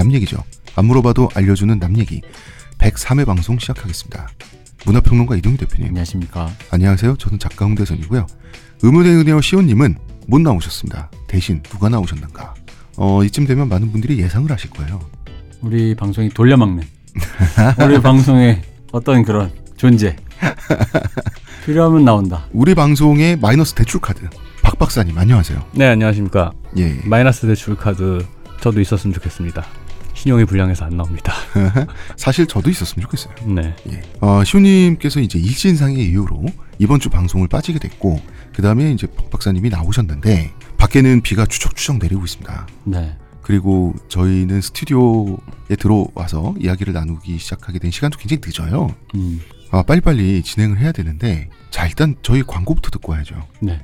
남 얘기죠. 안 물어봐도 알려주는 남 얘기. 103회 방송 시작하겠습니다. 문화평론가 이동희 대표님. 안녕하십니까. 안녕하세요. 저는 작가 홍대선이고요. 의문의 은혜어 시온님은 못 나오셨습니다. 대신 누가 나오셨는가? 어, 이쯤 되면 많은 분들이 예상을 하실 거예요. 우리 방송이 돌려막는 우리 방송의 어떤 그런 존재 필요하면 나온다. 우리 방송의 마이너스 대출 카드 박 박사님 안녕하세요. 네 안녕하십니까 예. 마이너스 대출 카드 저도 있었으면 좋겠습니다 신용이 불량해서 안 나옵니다 사실 저도 있었으면 좋겠어요. 네 예. 어, 시호님께서 이제 일신상의 이유로 이번 주 방송을 빠지게 됐고 그 다음에 이제 박 박사님이 나오셨는데 밖에는 비가 추적추적 내리고 있습니다. 네. 그리고 저희는 스튜디오에 들어와서 이야기를 나누기 시작하게 된 시간도 굉장히 늦어요. 음. 아, 빨리빨리 진행을 해야 되는데 자 일단 저희 광고부터 듣고 와야죠. 네.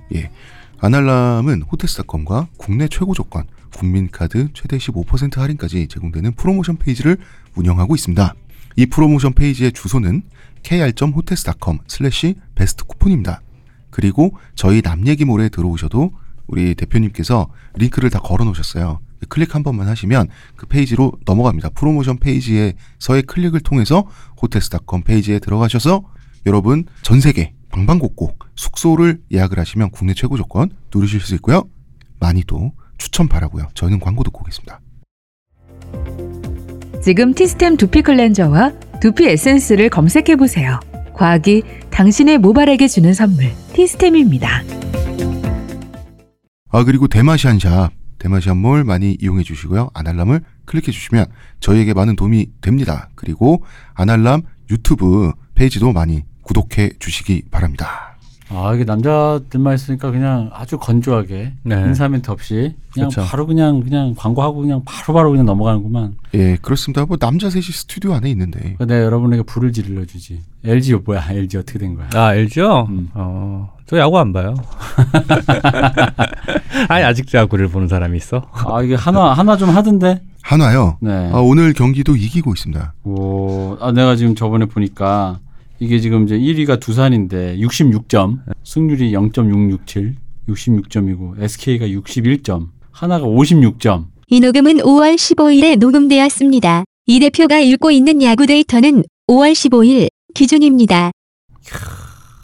안알남은 호텔스닷컴과 국내 최고 조건 국민카드 최대 15% 할인까지 제공되는 프로모션 페이지를 운영하고 있습니다. 이 프로모션 페이지의 주소는 kr.hotels.com 슬래시 베스트 쿠폰입니다. 그리고 저희 남얘기몰에 들어오셔도 우리 대표님께서 링크를 다 걸어 놓으셨어요. 클릭 한 번만 하시면 그 페이지로 넘어갑니다. 프로모션 페이지에서의 클릭을 통해서 호텔스닷컴 페이지에 들어가셔서 여러분 전 세계 방방곡곡 숙소를 예약을 하시면 국내 최고 조건 누르실 수 있고요. 많이 또 추천 바라고요. 저희는 광고 듣고 오겠습니다. 지금 티스템 두피 클렌저와 두피 에센스를 검색해 보세요. 과학이 당신의 모발에게 주는 선물 티스템입니다. 아 그리고 대마시안샵 대마시안몰 많이 이용해 주시고요. 아날람을 클릭해 주시면 저희에게 많은 도움이 됩니다. 그리고 아날람 유튜브 페이지도 많이 구독해 주시기 바랍니다. 아 이게 남자들만 있으니까 그냥 아주 건조하게 네. 인사 멘트 없이 그냥 그렇죠. 바로 그냥 그냥 광고하고 그냥 바로 바로 그냥 넘어가는구만. 예 그렇습니다. 뭐 남자 셋이 스튜디오 안에 있는데 내가 여러분에게 불을 질러 주지. LG 뭐야? LG 어떻게 된 거야? 아 LG요? 음. 어저 야구 안 봐요 아니 아직도 야구를 보는 사람이 있어 아 이게 하나 하나 좀 하던데. 한화요. 네. 아, 오늘 경기도 이기고 있습니다. 오, 아, 내가 지금 저번에 보니까 이게 지금 이제 1위가 두산인데 66점, 승률이 0.667, 66점이고 SK가 61점, 하나가 56점. 이 녹음은 5월 15일에 녹음되었습니다. 이 대표가 읽고 있는 야구 데이터는 5월 15일 기준입니다.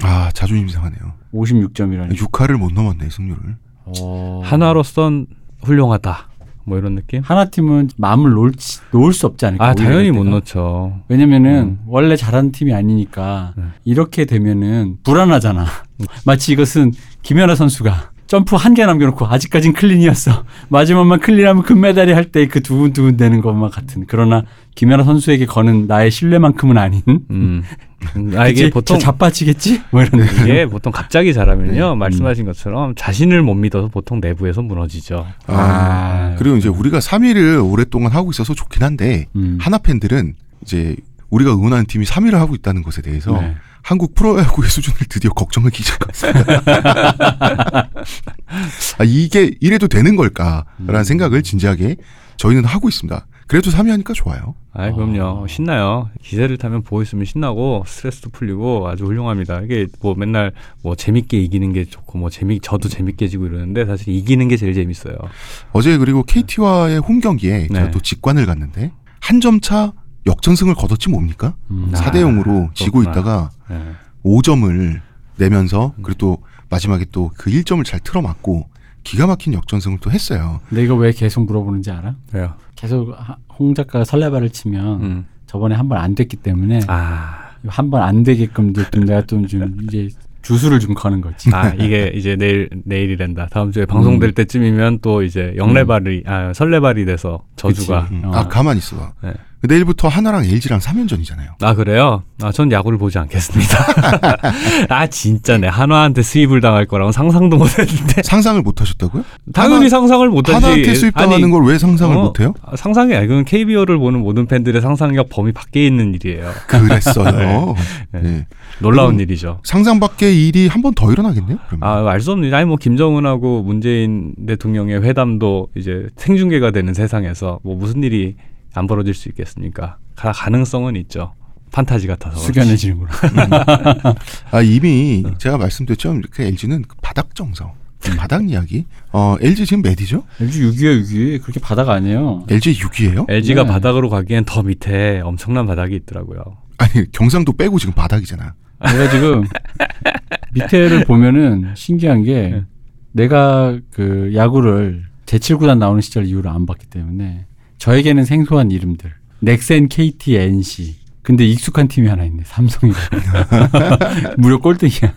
아 자존심 상하네요. 56점이라니. 6화를 못 넘었네 승률을. 어. 한화로선 훌륭하다 뭐 이런 느낌 하나 팀은 마음을 놓을, 놓을 수 없지 않을까? 아 당연히 못. 놓죠 왜냐면은 원래 잘하는 팀이 아니니까 네. 이렇게 되면은 불안하잖아. 마치 이것은 김연아 선수가 점프 한 개 남겨놓고 아직까진 클린이었어. 마지막만 클린하면 금메달이 할 때 그 두근두근 되는 것만 같은. 그러나 김연아 선수에게 거는 나의 신뢰만큼은 아닌. 음. 아 이게 그치? 보통 저 자빠지겠지? 뭐 이런 느낌. 이게 보통 갑자기 잘하면요 네. 말씀하신 것처럼 자신을 못 믿어서 보통 내부에서 무너지죠 아, 아. 그리고 이제 우리가 3위를 오랫동안 하고 있어서 좋긴 한데 음. 하나 팬들은 이제 우리가 응원하는 팀이 3위를 하고 있다는 것에 대해서 네. 한국 프로야구의 수준을 드디어 걱정하기 시작했습니다. 아, 이게 이래도 되는 걸까라는 음. 생각을 진지하게 저희는 하고 있습니다. 그래도 3위 하니까 좋아요. 아 그럼요 신나요 기세를 타면 보고 있으면 신나고 스트레스도 풀리고 아주 훌륭합니다 이게 뭐 맨날 뭐 재밌게 이기는 게 좋고 뭐 재미 저도 재밌게 지고 이러는데 사실 이기는 게 제일 재밌어요 어제 그리고 KT와의 홈 경기에 제가 네. 또 직관을 갔는데 한 점 차 역전승을 거뒀지 뭡니까? 음. 아, 4대 0으로 지고 그렇구나. 있다가 네. 5점을 내면서 그리고 또 마지막에 또 그 1점을 잘 틀어맞고 기가 막힌 역전승을 또 했어요. 근데 이거 왜 계속 물어보는지 알아? 그래요 계속 하- 홍 작가가 설레발을 치면 음. 저번에 한 번 안 됐기 때문에 아, 한번 안 되게끔 좀 내가 좀, 좀 이제 주술을 좀 거는 거지. 아 이게 이제 내일 내일이란다 다음 주에 방송될 음. 때쯤이면 또 이제 영레발이 아 설레발이 돼서 저주가. 음. 어. 아 가만 있어. 네. 내일부터 하나랑 LG랑 3연전이잖아요. 아 그래요? 아 전 야구를 보지 않겠습니다. 아 진짜 내 한화한테 수입을 당할 거라고 상상도 못했는데 상상을 못 하셨다고요? 당연히 하나- 상상을 못하지. 하나한테 수입당하는 걸 왜 상상을 어? 못 해요? 아, 상상이 아니 그건 KBO를 보는 모든 팬들의 상상력 범위 밖에 있는 일이에요. 그랬어요. 네. 네. 놀라운 그럼- 일이죠. 상상 밖의 일이 한 번 더 일어나겠네요. 그러면. 아, 알 수 없는. 아니, 뭐, 김정은하고 문재인 대통령의 회담도 이제 생중계가 되는 세상에서 뭐 무슨 일이 안 벌어질 수 있겠습니까? 가, 가능성은 있죠. 판타지 같아서. 숙연해지는구나. 아 이미 제가 말씀드렸죠. 그 LG는 바닥 정서. 바닥 이야기. 어, LG 지금 몇이죠? LG 6위에 6위 그렇게 바닥 아니에요. LG 6위예요? LG가 네. 바닥으로 가기엔 더 밑에 엄청난 바닥이 있더라고요. 아니 경상도 빼고 지금 바닥이잖아. 내가 지금 밑에를 보면은 신기한 게 네. 내가 그 야구를 제7구단 나오는 시절 이후로 안 봤기 때문에 저에게는 생소한 이름들. 넥센, KT, NC. 근데 익숙한 팀이 하나 있네. 삼성이가. 무려 꼴등이야.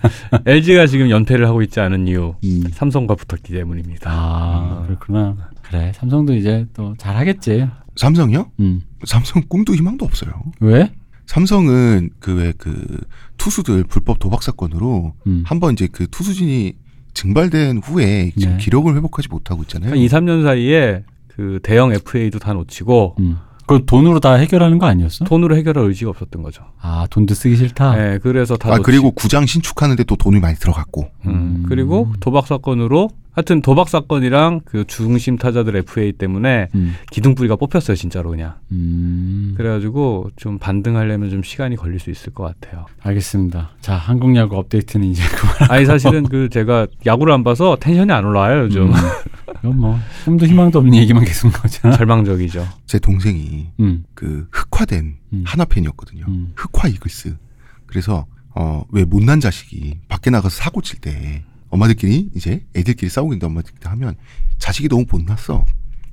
LG가 지금 연패를 하고 있지 않은 이유 음. 삼성과 붙었기 때문입니다. 아, 그렇구나. 그래. 삼성도 이제 또 잘하겠지. 삼성이요? 음. 삼성 꿈도 희망도 없어요. 왜? 삼성은 그왜그 투수들 불법 도박 사건으로 음. 한번 이제 그 투수진이 증발된 후에 지금 네. 기록을 회복하지 못하고 있잖아요. 한 2, 3년 사이에 그 대형 FA도 다 놓치고 음. 그걸 돈으로 다 해결하는 거 아니었어? 돈으로 해결할 의지가 없었던 거죠. 아, 돈도 쓰기 싫다. 네, 그래서 다 아 놓치- 그리고 구장 신축하는데 또 돈이 많이 들어갔고. 음, 음. 그리고 도박 사건으로 하여튼 도박 사건이랑 그 중심 타자들 FA 때문에 음. 기둥뿌리가 뽑혔어요 진짜로 그냥. 음. 그래가지고 좀 반등하려면 좀 시간이 걸릴 수 있을 것 같아요. 알겠습니다. 자, 한국 야구 업데이트는 이제 그만. 아니 사실은 그 제가 야구를 안 봐서 텐션이 안 올라와요 요즘. 음. 이건 뭐 좀도 희망도 없는 얘기만 계속 나오잖아. 절망적이죠. 제 동생이 음. 그 흑화된 음. 하나 팬이었거든요. 음. 흑화 이글스. 그래서 어 왜 못난 자식이 밖에 나가서 사고 칠 때 엄마들끼리 이제 애들끼리 싸우고 있는데 엄마들끼리 하면 자식이 너무 못났어.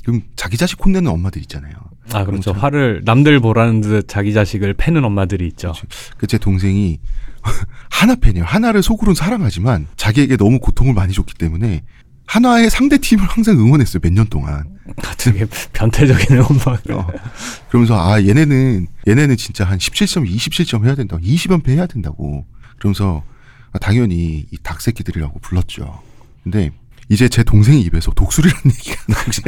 그럼 자기 자식 혼내는 엄마들 있잖아요. 아 그렇죠. 그렇죠. 화를 남들 보라는 듯 자기 자식을 패는 엄마들이 있죠. 그제 동생이 하나 팬이에요. 하나를 속으로는 사랑하지만 자기에게 너무 고통을 많이 줬기 때문에 하나의 상대 팀을 항상 응원했어요. 몇 년 동안. 되게 변태적인 엄마. 어. 그러면서 아 얘네는 얘네는 진짜 한 17점, 27점 해야 된다고, 20연패 해야 된다고. 그러면서 아, 당연히 이 닭새끼들이라고 불렀죠. 근데 이제 제 동생 입에서 독수리라는 얘기가 나오지.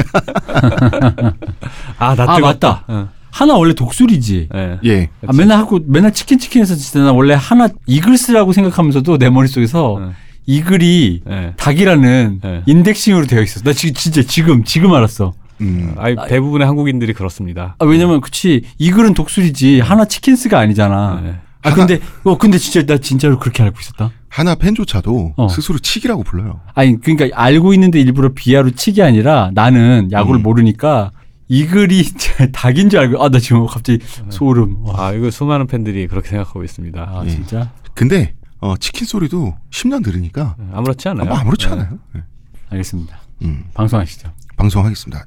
아나 아, 뜨겁다. 맞다. 응. 하나 원래 독수리지. 예. 예. 아, 맨날 하고 맨날 치킨 치킨해서 진짜 나 원래 하나 이글스라고 생각하면서도 내 머릿속에서 응. 이 글이 예. 닭이라는 네. 인덱싱으로 되어 있었어. 나 지금 진짜 지금 지금 알았어. 음. 아니 대부분의 한국인들이 그렇습니다. 아, 왜냐면 그치 이 글은 독수리지 하나 치킨스가 아니잖아. 네. 아 하나- 근데 어 근데 진짜 나 진짜로 그렇게 알고 있었다. 하나 팬조차도 어. 스스로 치기라고 불러요. 아니 그러니까 알고 있는데 일부러 비하로 치기 아니라 나는 야구를 음. 모르니까 이 글이 닭인 줄 알고 아 나 지금 갑자기 소름. 와. 아 이거 수많은 팬들이 그렇게 생각하고 있습니다. 아 예. 진짜 근데 어, 치킨 소리도 10년 들으니까 예, 아무렇지 않아요. 아무 아무렇지 예. 않아요. 예. 알겠습니다. 음, 방송하시죠. 방송하겠습니다.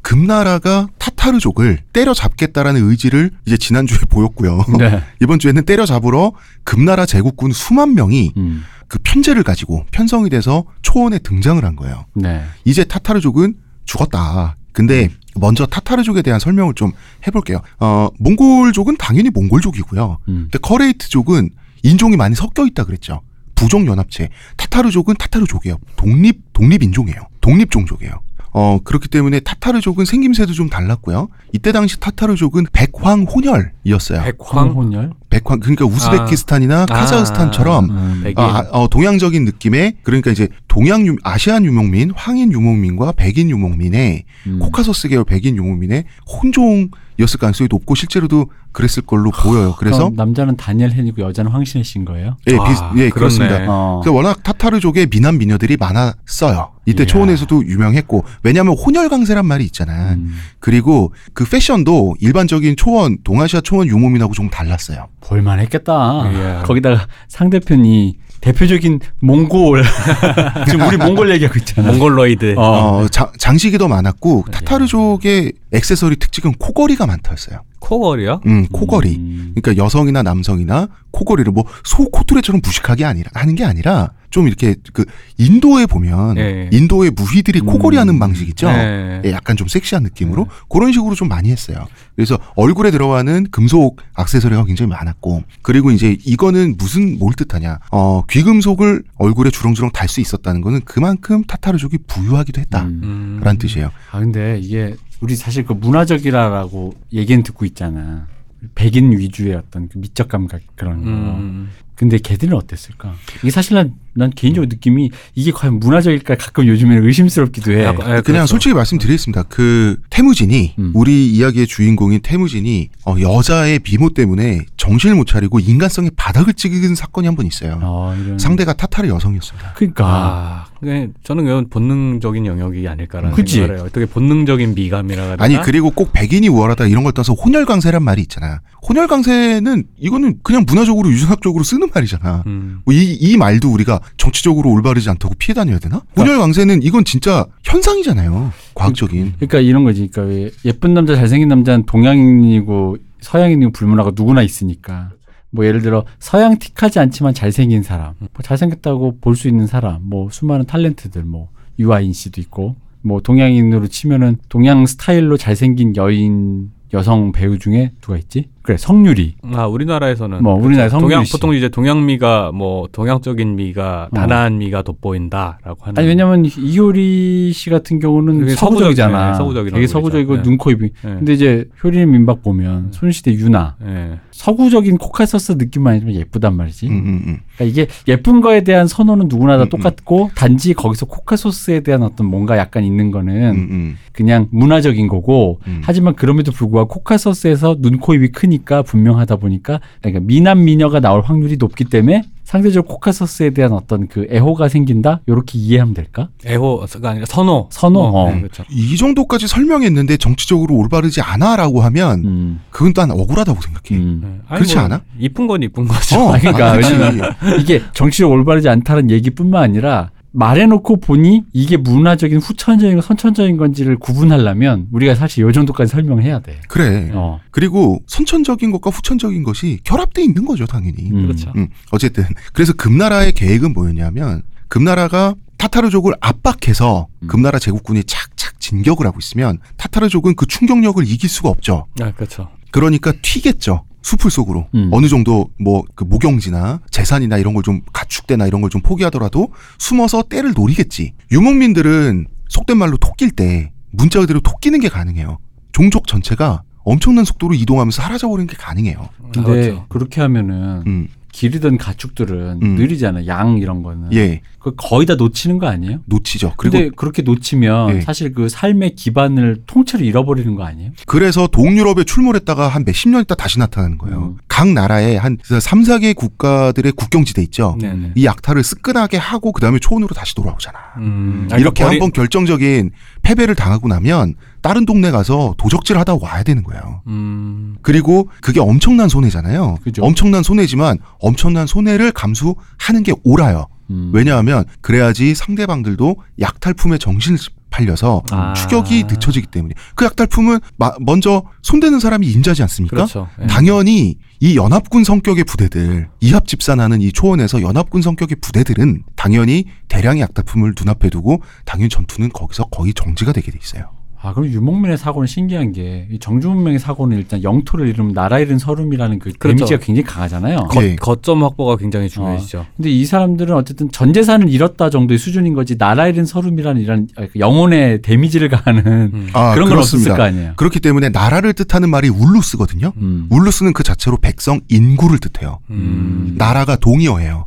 금나라가 타타르족을 때려잡겠다라는 의지를 이제 지난주에 보였고요. 네. 이번 주에는 때려잡으러 금나라 제국군 수만 명이 음. 그 편제를 가지고 편성이 돼서 초원에 등장을 한 거예요. 네. 이제 타타르족은 죽었다. 근데 먼저 타타르족에 대한 설명을 좀 해볼게요. 어, 몽골족은 당연히 몽골족이고요. 음. 근데 커레이트족은 인종이 많이 섞여 있다 그랬죠. 부족 연합체. 타타르족은 타타르족이에요. 독립 독립 인종이에요. 독립 종족이에요. 어 그렇기 때문에 타타르족은 생김새도 좀 달랐고요. 이때 당시 타타르족은 백황 혼혈이었어요. 백황 혼혈. 백황 그러니까 우즈베키스탄이나 카자흐스탄처럼 음. 백인. 아, 어, 동양적인 느낌의 그러니까 이제 동양 유, 아시안 유목민, 황인 유목민과 백인 유목민의 음. 코카서스 계열 백인 유목민의 혼종 이었을 가능성이 높고 실제로도 그랬을 걸로 보여요. 그래서 그럼 남자는 다니엘 헨이고 여자는 황신혜 씨인 거예요? 예, 아, 비슷, 예. 그렇습니다. 어. 그래서 워낙 타타르족의 미남 미녀들이 많았어요. 이때 이야. 초원에서도 유명했고 왜냐하면 혼혈 강세란 말이 있잖아. 음. 그리고 그 패션도 일반적인 초원 동아시아 초원 유목민하고 좀 달랐어요. 볼만했겠다. 예. 거기다가 상대편이 대표적인 몽골 지금 우리 몽골 얘기하고 있잖아. 몽골로이드. 어. 어, 자- 장식이 더 많았고 타타르족의 액세서리 특징은 코걸이가 많다였어요. 코걸이요? 음, 코걸이. 음. 그러니까 여성이나 남성이나 코걸이를 뭐 소 코뚜레처럼 무식하게 아니라 하는 게 아니라 좀 이렇게 그 인도에 보면 예. 인도의 무희들이 코걸이 음. 하는 방식 있죠. 네. 예, 약간 좀 섹시한 느낌으로 그런 식으로 좀 많이 했어요. 그래서 얼굴에 들어가는 금속 액세서리가 굉장히 많았고 그리고 이제 이거는 무슨 뭘 뜻하냐? 어, 귀금속을 얼굴에 주렁주렁 달 수 있었다는 거는 그만큼 타타르족이 부유하기도 했다라는 음. 뜻이에요. 아 근데 이게 우리 사실 그 문화적이라라고 얘기는 듣고 있잖아. 백인 위주의 어떤 그 미적 감각 그런 거. 음. 근데 걔들은 어땠을까? 이게 사실 난, 난 개인적으로 느낌이 이게 과연 문화적일까 가끔 요즘에는 의심스럽기도 해. 약간, 예, 그냥 그렇죠. 솔직히 말씀드리겠습니다. 그 태무진이 음. 우리 이야기의 주인공인 태무진이 어, 여자의 미모 때문에 정신을 못 차리고 인간성의 바닥을 찍은 사건이 한 번 있어요. 어, 이런. 상대가 타타르 여성이었습니다. 그러니까 아, 저는 그건 본능적인 영역이 아닐까라는 그치. 생각을 해요. 어떻게 본능적인 미감이라 아니 그리고 꼭 백인이 우월하다 이런 걸 떠서 혼혈강세란 말이 있잖아. 혼혈강세는 이거는 그냥 문화적으로 유전학적으로 쓰는 말이잖아. 음. 뭐 이, 이 말도 우리가 정치적으로 올바르지 않다고 피해 다녀야 되나? 혼혈강세는 이건 진짜 현상이잖아요. 과학적인. 그러니까 이런 거지. 그러니까 왜 예쁜 남자, 잘생긴 남자는 동양인이고 서양인이고 불문하고 누구나 있으니까. 뭐 예를 들어 서양 틱하지 않지만 잘생긴 사람, 뭐 잘생겼다고 볼 수 있는 사람, 뭐 수많은 탤런트들, 뭐 유아인 씨도 있고, 뭐 동양인으로 치면은 동양 스타일로 잘생긴 여인 여성 배우 중에 누가 있지? 그래 성유리. 아 우리나라에서는 뭐 우리나라 성유리 동양 씨. 보통 이제 동양미가 뭐 동양적인 미가 어. 단아한 미가 돋보인다라고 하는. 아니 왜냐면 이효리 씨 같은 경우는 되게 서구적이잖아. 서구적- 네, 서구적이라고 되게. 서구적이고 네. 눈, 코, 입이. 네. 근데 이제 효리는 민박 보면 소녀시대 윤아 예. 서구적인 코카서스 느낌만 아니지만 예쁘단 말이지. 음, 음, 음. 그러니까 이게 예쁜 거에 대한 선호는 누구나 다 음, 음. 똑같고 단지 거기서 코카서스에 대한 어떤 뭔가 약간 있는 거는 음, 음. 그냥 문화적인 거고 음. 하지만 그럼에도 불구하고 코카서스에서 눈, 코, 입이 크니 까 분명하다 보니까 그러니까 미남 미녀가 나올 확률이 높기 때문에 상대적으로 코카소스에 대한 어떤 그 애호가 생긴다 이렇게 이해하면 될까? 애호가 아니라 선호. 선호. 어. 네, 그렇죠. 이 정도까지 설명했는데 정치적으로 올바르지 않아라고 하면 음. 그건 난 억울하다고 생각해. 음. 네. 그렇지 뭐 않아? 이쁜 건 이쁜 거죠. 어, 아, 그러니까 아, 이게 정치적 올바르지 않다는 얘기뿐만 아니라 말해놓고 보니 이게 문화적인 후천적인 선천적인 건지를 구분하려면 우리가 사실 요 정도까지 설명해야 돼. 그래. 어. 그리고 선천적인 것과 후천적인 것이 결합돼 있는 거죠, 당연히. 음. 그렇죠. 음, 어쨌든 그래서 금나라의 계획은 뭐였냐면 금나라가 타타르족을 압박해서 음. 금나라 제국군이 착착 진격을 하고 있으면 타타르족은 그 충격력을 이길 수가 없죠. 아, 그렇죠. 그러니까 튀겠죠. 숲을 속으로 음. 어느 정도 뭐 그 목영지나 재산이나 이런 걸 좀 가축대나 이런 걸 좀 포기하더라도 숨어서 때를 노리겠지. 유목민들은 속된 말로 토낄 때 문자 그대로 토끼는 게 가능해요. 종족 전체가 엄청난 속도로 이동하면서 사라져버리는 게 가능해요. 근데 아, 그렇죠. 그렇게 하면은 음, 기르던 가축들은 음. 느리잖아. 양 이런 거는. 예, 그 거의 다 놓치는 거 아니에요? 놓치죠. 근데 그렇게 놓치면 예. 사실 그 삶의 기반을 통째로 잃어버리는 거 아니에요? 그래서 동유럽에 출몰했다가 한 몇십 년 있다 다시 나타나는 거예요. 음. 각 나라에 한 3, 4개 국가들의 국경지대 있죠. 네, 네. 이 약탈을 쓰끈하게 하고 그다음에 초원으로 다시 돌아오잖아. 음. 이렇게 한번 결정적인 패배를 당하고 나면 다른 동네 가서 도적질 하다 와야 되는 거예요. 음. 그리고 그게 엄청난 손해잖아요. 그죠. 엄청난 손해지만 엄청난 손해를 감수하는 게 옳아요. 음. 왜냐하면 그래야지 상대방들도 약탈품에 정신을 팔려서 아. 추격이 늦춰지기 때문에 그 약탈품은 마- 먼저 손대는 사람이 임자지 않습니까? 그렇죠. 예. 당연히 이 연합군 성격의 부대들 이합 집산하는 이 초원에서 연합군 성격의 부대들은 당연히 대량의 약탈품을 눈앞에 두고 당연히 전투는 거기서 거의 정지가 되게 돼 있어요. 아 그럼 유목민의 사고는 신기한 게 이 정주문명의 사고는 일단 영토를 잃으면 나라 잃은 서름이라는 그 그렇죠. 데미지가 굉장히 강하잖아요. 거- 예. 거점 확보가 굉장히 중요해지죠. 근데 이 사람들은 어쨌든 전 재산을 잃었다 정도의 수준인 거지 나라 잃은 서름이라는 이런 영혼의 데미지를 가하는 음. 아, 그런 건. 없었을 거 아니에요. 그렇기 때문에 나라를 뜻하는 말이 울루스거든요. 음. 울루스는 그 자체로 백성 인구를 뜻해요. 음. 나라가 동의어예요.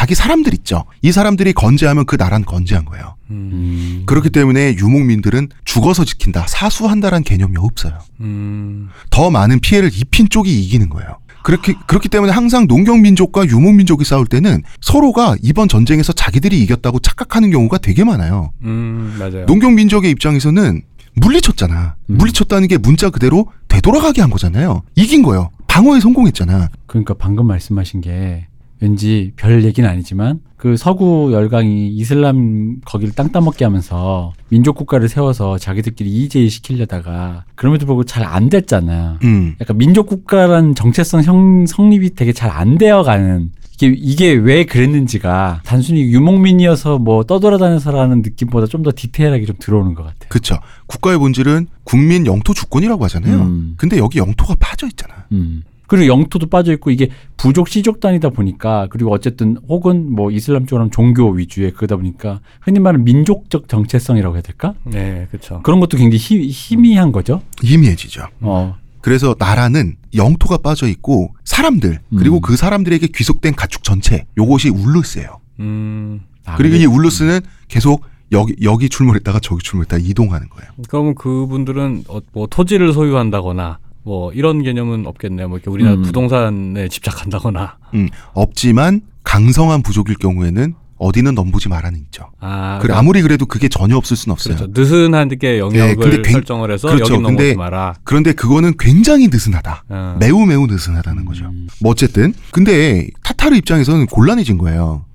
음. 자기 사람들 있죠. 이 사람들이 건재하면 그 나라는 건재한 거예요. 음. 음. 그렇기 때문에 유목민들은 죽어서 지킨다, 사수한다라는 개념이 없어요. 음. 더 많은 피해를 입힌 쪽이 이기는 거예요. 그렇기, 그렇기 때문에 항상 농경 민족과 유목 민족이 싸울 때는 서로가 이번 전쟁에서 자기들이 이겼다고 착각하는 경우가 되게 많아요. 음. 맞아요. 농경 민족의 입장에서는 물리쳤잖아. 음. 물리쳤다는 게 문자 그대로 되돌아가게 한 거잖아요. 이긴 거예요. 방어에 성공했잖아. 그러니까 방금 말씀하신 게 왠지 별 얘기는 아니지만 그 서구 열강이 이슬람 거기를 땅 따먹게 하면서 민족 국가를 세워서 자기들끼리 이재일 시키려다가 그럼에도 불구하고 잘 안 됐잖아. 음. 약간 민족 국가라는 정체성 형, 성립이 되게 잘 안 되어가는 이게 이게 왜 그랬는지가 단순히 유목민이어서 뭐 떠돌아다녀서라는 느낌보다 좀 더 디테일하게 좀 들어오는 것 같아요. 그쵸. 국가의 본질은 국민 영토 주권이라고 하잖아요. 음. 근데 여기 영토가 빠져 있잖아. 음. 그리고 영토도 빠져 있고 이게 부족 시족 단위다 보니까 그리고 어쨌든 혹은 뭐 이슬람 쪽으로 하면 종교 위주의 그러다 보니까 흔히 말하는 민족적 정체성이라고 해야 될까? 네, 그렇죠. 그런 것도 굉장히 희, 희미한 거죠. 희미해지죠. 어. 그래서 나라는 영토가 빠져 있고 사람들 그리고 음. 그 사람들에게 귀속된 가축 전체 요것이 울루스예요. 음. 아, 그리고 이 울루스는 계속 여기 여기 출몰했다가 저기 출몰했다가 이동하는 거예요. 그러면 그분들은 어, 뭐 토지를 소유한다거나 뭐 이런 개념은 없겠네요. 뭐 이렇게 우리나라 음. 부동산에 집착한다거나. 음, 없지만 강성한 부족일 경우에는 어디는 넘보지 말아는 있죠. 아, 그래 아무리 그래도 그게 전혀 없을 수는 없어요. 그렇죠. 느슨하게 영역을 예, 근데 굉- 설정을 해서 그렇죠. 여기 근데 마라. 그런데 그거는 굉장히 느슨하다. 어. 매우 매우 느슨하다는 거죠. 음. 뭐 어쨌든 근데 타타르 입장에서는 곤란해진 거예요.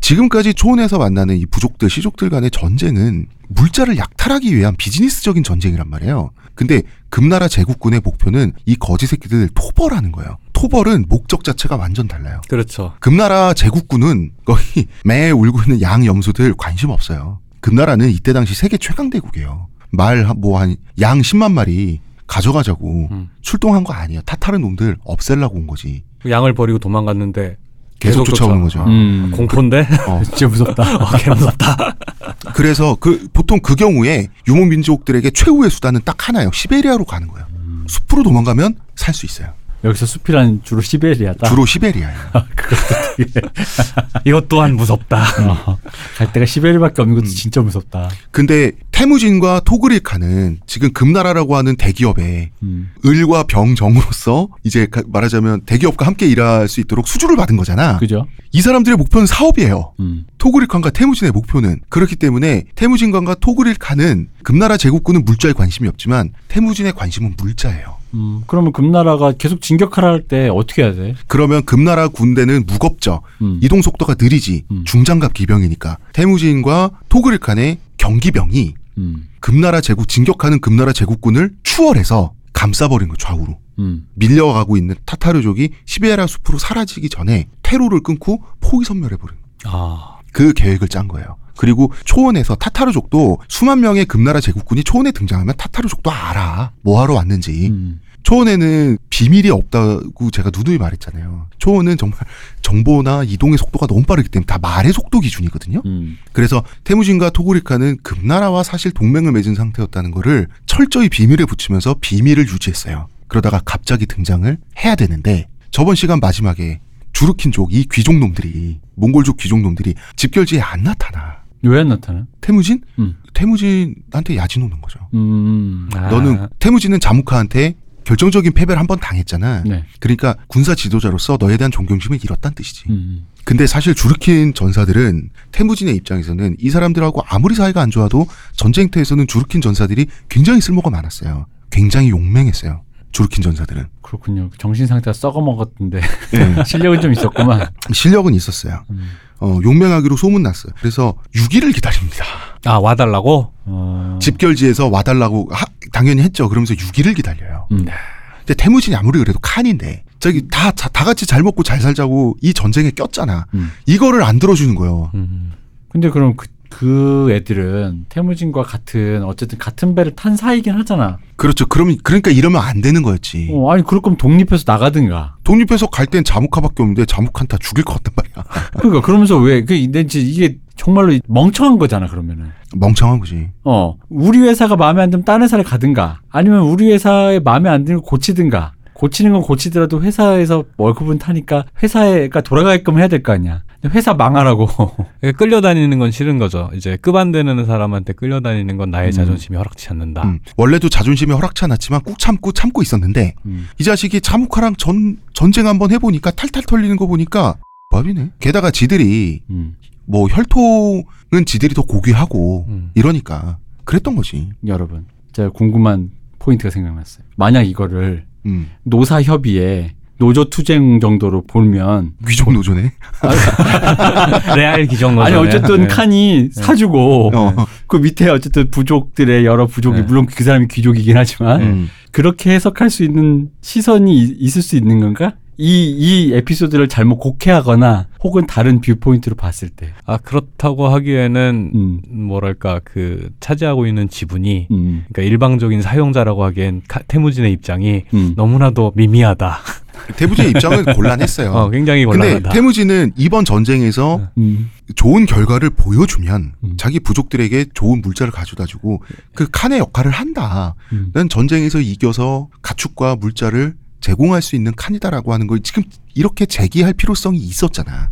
지금까지 초원에서 만나는 이 부족들 시족들 간의 전쟁은 물자를 약탈하기 위한 비즈니스적인 전쟁이란 말이에요. 근데 금나라 제국군의 목표는 이 거지 새끼들 토벌하는 거예요. 토벌은 목적 자체가 완전 달라요. 그렇죠. 금나라 제국군은 거의 매 울고 있는 양 염소들 관심 없어요. 금나라는 이때 당시 세계 최강대국이에요. 말 뭐 한 양 10만 마리 가져가자고 음. 출동한 거 아니에요. 타타르 놈들 없앨라고 온 거지. 양을 버리고 도망갔는데 계속 계속 쫓아오는 쫓아. 거죠. 음. 공포인데 어, 진짜 무섭다. 어, 개 무섭다. 그래서 그 보통 그 경우에 유목민족들에게 최후의 수단은 딱 하나예요. 시베리아로 가는 거예요. 숲으로 도망가면 살 수 있어요. 여기서 숲이란 주로 시베리아다. 주로 시베리아예요. 이것 또한 무섭다. 어, 갈 데가 시베리아밖에 없는 것도 음. 진짜 무섭다. 근데 태무진과 토그릴카는 지금 금나라라고 하는 대기업에 음. 을과 병정으로서 이제 가- 말하자면 대기업과 함께 일할 수 있도록 수주를 받은 거잖아. 그죠? 이 사람들의 목표는 사업이에요. 음. 토그릴칸과 태무진의 목표는 그렇기 때문에 태무진관과 토그릴칸은 금나라 제국군은 물자에 관심이 없지만 태무진의 관심은 물자예요. 음. 그러면 금나라가 계속 진격하라 할 때 어떻게 해야 돼? 그러면 금나라 군대는 무겁죠. 음. 이동 속도가 느리지. 음. 중장갑 기병이니까. 태무진과 토그릴칸의 경기병이 음. 금나라 제국 진격하는 금나라 제국군을 추월해서 감싸버린 거 좌우로. 음. 밀려가고 있는 타타르족이 시베리아 숲으로 사라지기 전에 테러를 끊고 포위 섬멸해버린 아. 그 계획을 짠 거예요. 그리고 초원에서 타타르족도 수만 명의 금나라 제국군이 초원에 등장하면 타타르족도 알아. 뭐하러 왔는지. 음. 초원에는 비밀이 없다고 제가 누누이 말했잖아요. 초원은 정말 정보나 이동의 속도가 너무 빠르기 때문에 다 말의 속도 기준이거든요. 음. 그래서 태무진과 토고리카는 금나라와 사실 동맹을 맺은 상태였다는 거를 철저히 비밀에 붙이면서 비밀을 유지했어요. 그러다가 갑자기 등장을 해야 되는데 저번 시간 마지막에 주르킨족 이 귀족놈들이 몽골족 귀족놈들이 집결지에 안 나타나. 왜 안 나타나? 태무진? 음. 태무진한테 야지 노는 거죠. 음. 아. 너는 태무진은 자무카한테 결정적인 패배를 한 번 당했잖아. 네. 그러니까 군사 지도자로서 너에 대한 존경심을 잃었다는 뜻이지. 음. 근데 사실 주르킨 전사들은 태무진의 입장에서는 이 사람들하고 아무리 사이가 안 좋아도 전쟁터에서는 주르킨 전사들이 굉장히 쓸모가 많았어요. 굉장히 용맹했어요. 주르킨 전사들은. 그렇군요. 정신 상태가 썩어 먹었던데 예. 실력은 좀 있었구만. 실력은 있었어요. 음. 어, 용맹하기로 소문 났어요. 그래서 6일을 기다립니다. 아 와달라고? 어. 집결지에서 와달라고 하- 당연히 했죠. 그러면서 6일을 기다려요. 음. 근데 태무진이 아무리 그래도 칸인데 저기 다, 자- 다 같이 잘 먹고 잘 살자고 이 전쟁에 꼈잖아. 음. 이거를 안 들어주는 거예요. 음. 근데 그럼 그, 그 애들은 태무진과 같은 어쨌든 같은 배를 탄 사이긴 하잖아. 그렇죠. 그러면 그러니까 이러면 안 되는 거였지. 어, 아니 그럴 거면 독립해서 나가든가. 독립해서 갈 땐 자무카밖에 없는데 자무카는 다 죽일 것 같단 말이야. 그러니까 그러면서 왜그 이제 이게 정말로 멍청한 거잖아 그러면은. 멍청한 거지. 어 우리 회사가 마음에 안 들면 딴 회사를 가든가 아니면 우리 회사에 마음에 안 들면 고치든가. 고치는 건 고치더라도 회사에서 월급은 타니까 회사가 돌아가게끔 해야 될 거 아니야. 회사 망하라고. 그러니까 끌려다니는 건 싫은 거죠. 이제 급안 되는 사람한테 끌려다니는 건 나의 음. 자존심이 허락치 않는다. 음. 원래도 자존심이 허락치 않았지만 꾹 참고 참고 있었는데 음. 이 자식이 자무카랑 전 전쟁 한번 해보니까 탈탈 털리는 거 보니까 법이네. 게다가 지들이 음. 뭐 혈통은 지들이 더 고귀하고 음. 이러니까 그랬던 거지. 여러분 제가 궁금한 포인트가 생각났어요. 만약 이거를 음. 노사 협의에 노조 투쟁 정도로 보면 귀족 노조네. 레알 귀족 아니 노조네. 어쨌든 네. 칸이 사주고 어. 그 밑에 어쨌든 부족들의 여러 부족이 네. 물론 그 사람이 귀족이긴 하지만 음. 그렇게 해석할 수 있는 시선이 이- 있을 수 있는 건가? 이, 이 에피소드를 잘못 곡해하거나 혹은 다른 viewpoint로 봤을 때. 아 그렇다고 하기에는 음, 뭐랄까 그 차지하고 있는 지분이 음, 그러니까 일방적인 사용자라고 하기엔 카- 태무진의 입장이 음. 너무나도 미미하다. 태무진의 입장은 곤란했어요. 어, 굉장히 근데 곤란하다. 태무진은 이번 전쟁에서 음. 좋은 결과를 보여주면 음. 자기 부족들에게 좋은 물자를 가져다주고 그 칸의 역할을 한다. 음. 난 전쟁에서 이겨서 가축과 물자를 제공할 수 있는 칸이다라고 하는 걸 지금 이렇게 제기할 필요성이 있었잖아.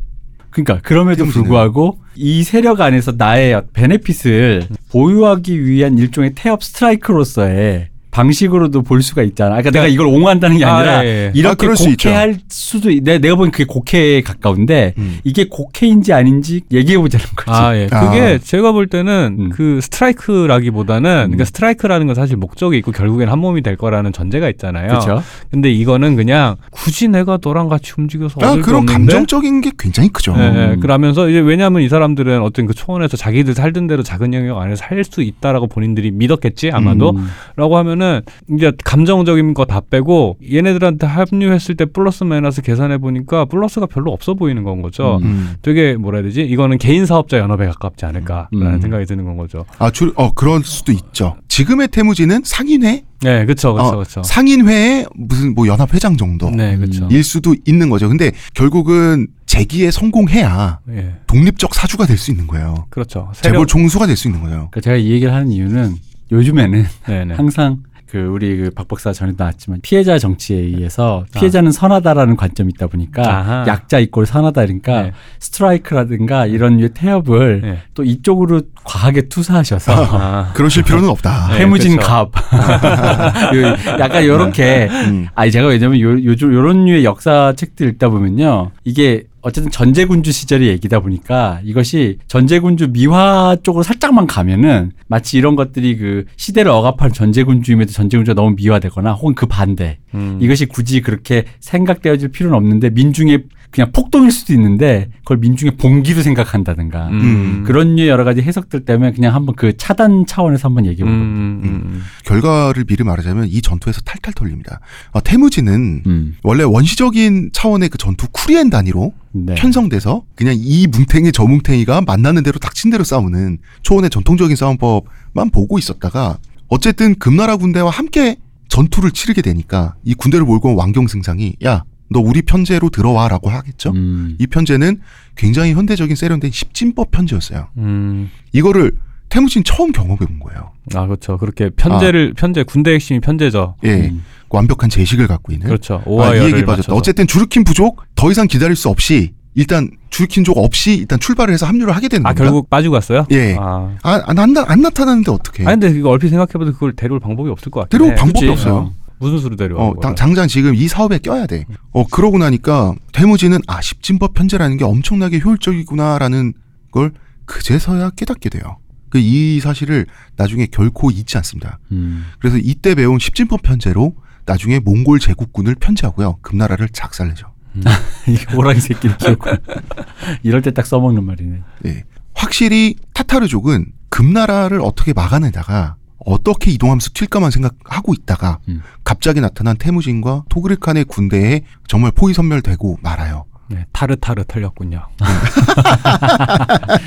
그러니까 그럼에도 태무진은- 불구하고 이 세력 안에서 나의 베네핏을 보유하기 위한 일종의 태업 스트라이크로서의 방식으로도 볼 수가 있잖아. 그러니까 내가 이걸 옹호한다는 게 아, 아니라 예, 예. 아, 이렇게 수 있죠. 곡해할 수도 있. 내가, 내가 보기엔 그게 곡해에 가까운데 음. 이게 곡해인지 아닌지 얘기해 보자는 거지. 아, 예. 아. 그게 제가 볼 때는 음. 그 스트라이크라기보다는 음. 그러니까 스트라이크라는 건 사실 목적이 있고 결국엔 한 몸이 될 거라는 전제가 있잖아요. 그렇죠. 근데 이거는 그냥 굳이 내가 너랑 같이 움직여서 아, 그런 감정적인 게 굉장히 크죠. 예, 예. 음. 그러면서 이제 왜냐하면 이 사람들은 어떤 그 초원에서 자기들 살던 대로 작은 영역 안에서 살 수 있다라고 본인들이 믿었겠지 아마도 음. 라고 하면은 이제 감정적인 거 다 빼고 얘네들한테 합류했을 때 플러스 마이너스 계산해 보니까 플러스가 별로 없어 보이는 건 거죠. 음. 음. 되게 뭐라 해야 되지? 이거는 개인 사업자 연합에 가깝지 않을까라는 음. 생각이 드는 건 거죠. 아, 줄, 어, 그럴 수도 있죠. 지금의 태무진은 상인회, 네, 그렇죠, 그렇죠, 어, 그렇죠. 상인회의 무슨 뭐 연합 회장 정도. 네, 그렇죠. 일 수도 있는 거죠. 근데 결국은 재기에 성공해야 예, 독립적 사주가 될 수 있는 거예요. 그렇죠. 재벌 총수가 될 수 있는 거예요. 그러니까 제가 이 얘기를 하는 이유는 요즘에는 네, 네. 항상 그 우리 그 박 박사 전에도 나왔지만 피해자 정치에 의해서 아. 피해자는 선하다라는 관점이 있다 보니까 아하. 약자 이꼴 선하다 그러니까 네. 스트라이크라든가 이런 류의 태업을 네. 또 이쪽으로 과 하게 투사하셔서 아, 그러실 필요는 없다. 네, 해무진 그렇죠. 갑 요- 약간 요렇게 음. 아니 제가 왜냐면 요, 요즘 요런 류의 역사 책들 읽다 보면요 이게 어쨌든 전제군주 시절의 얘기다 보니까 이것이 전제군주 미화 쪽으로 살짝만 가면은 마치 이런 것들이 그 시대를 억압한 전제군주임에도 전제군주가 너무 미화되거나 혹은 그 반대 음. 이것이 굳이 그렇게 생각되어질 필요는 없는데 민중의 그냥 폭동일 수도 있는데 그걸 민중의 봉기로 생각한다든가 음. 그런 류의 여러 가지 해석들 때문에 그냥 한번 그 차단 차원에서 한번 얘기해 음, 보고 음, 음. 결과를 미리 말하자면 이 전투에서 탈탈 털립니다. 어, 태무진은 음. 원래 원시적인 차원의 그 전투 쿠리엔 단위로 네. 편성돼서 그냥 이 뭉탱이 저 뭉탱이가 만나는 대로 닥친 대로 싸우는 초원의 전통적인 싸움법만 보고 있었다가 어쨌든 금나라 군대와 함께 전투를 치르게 되니까 이 군대를 몰고 온 왕경 승상이 야 너 우리 편제로 들어와라고 하겠죠. 음. 이 편제는 굉장히 현대적인 세련된 십진법 편제였어요. 음. 이거를 태무진 처음 경험해 본 거예요. 아, 그렇죠. 그렇게 편제를 편제 군대 핵심이 편제죠. 예, 음. 완벽한 제식을 갖고 있는. 그렇죠. 아, 이 얘기 빠졌다. 어쨌든 주르킨 부족 더 이상 기다릴 수 없이 일단 주르킨 족 없이 일단 출발을 해서 합류를 하게 되는 아, 겁니다. 결국 빠지고 갔어요? 예. 아. 아, 안, 안, 안 나타나는데 어떻게? 아니 근데 이거 얼핏 생각해봐도 그걸 데려올 방법이 없을 것 같아. 데려올 방법이 그치. 없어요. 어. 무슨 수로 데려와? 어, 당, 장장 지금 이 사업에 껴야 돼. 어, 그러고 나니까 태무지는 아, 십진법 편제라는 게 엄청나게 효율적이구나라는 걸 그제서야 깨닫게 돼요. 그 이 사실을 나중에 결코 잊지 않습니다. 음. 그래서 이때 배운 십진법 편제로 나중에 몽골 제국군을 편제하고요. 금나라를 작살내죠. 이게 호랑이 새끼를 키우고 이럴 때 딱 써먹는 말이네. 예. 확실히 타타르족은 금나라를 어떻게 막아내다가 어떻게 이동하면서 튈까만 생각하고 있다가 음. 갑자기 나타난 태무진과 토그르칸의 군대에 정말 포위 선멸되고 말아요. 네, 타르타르 털렸군요.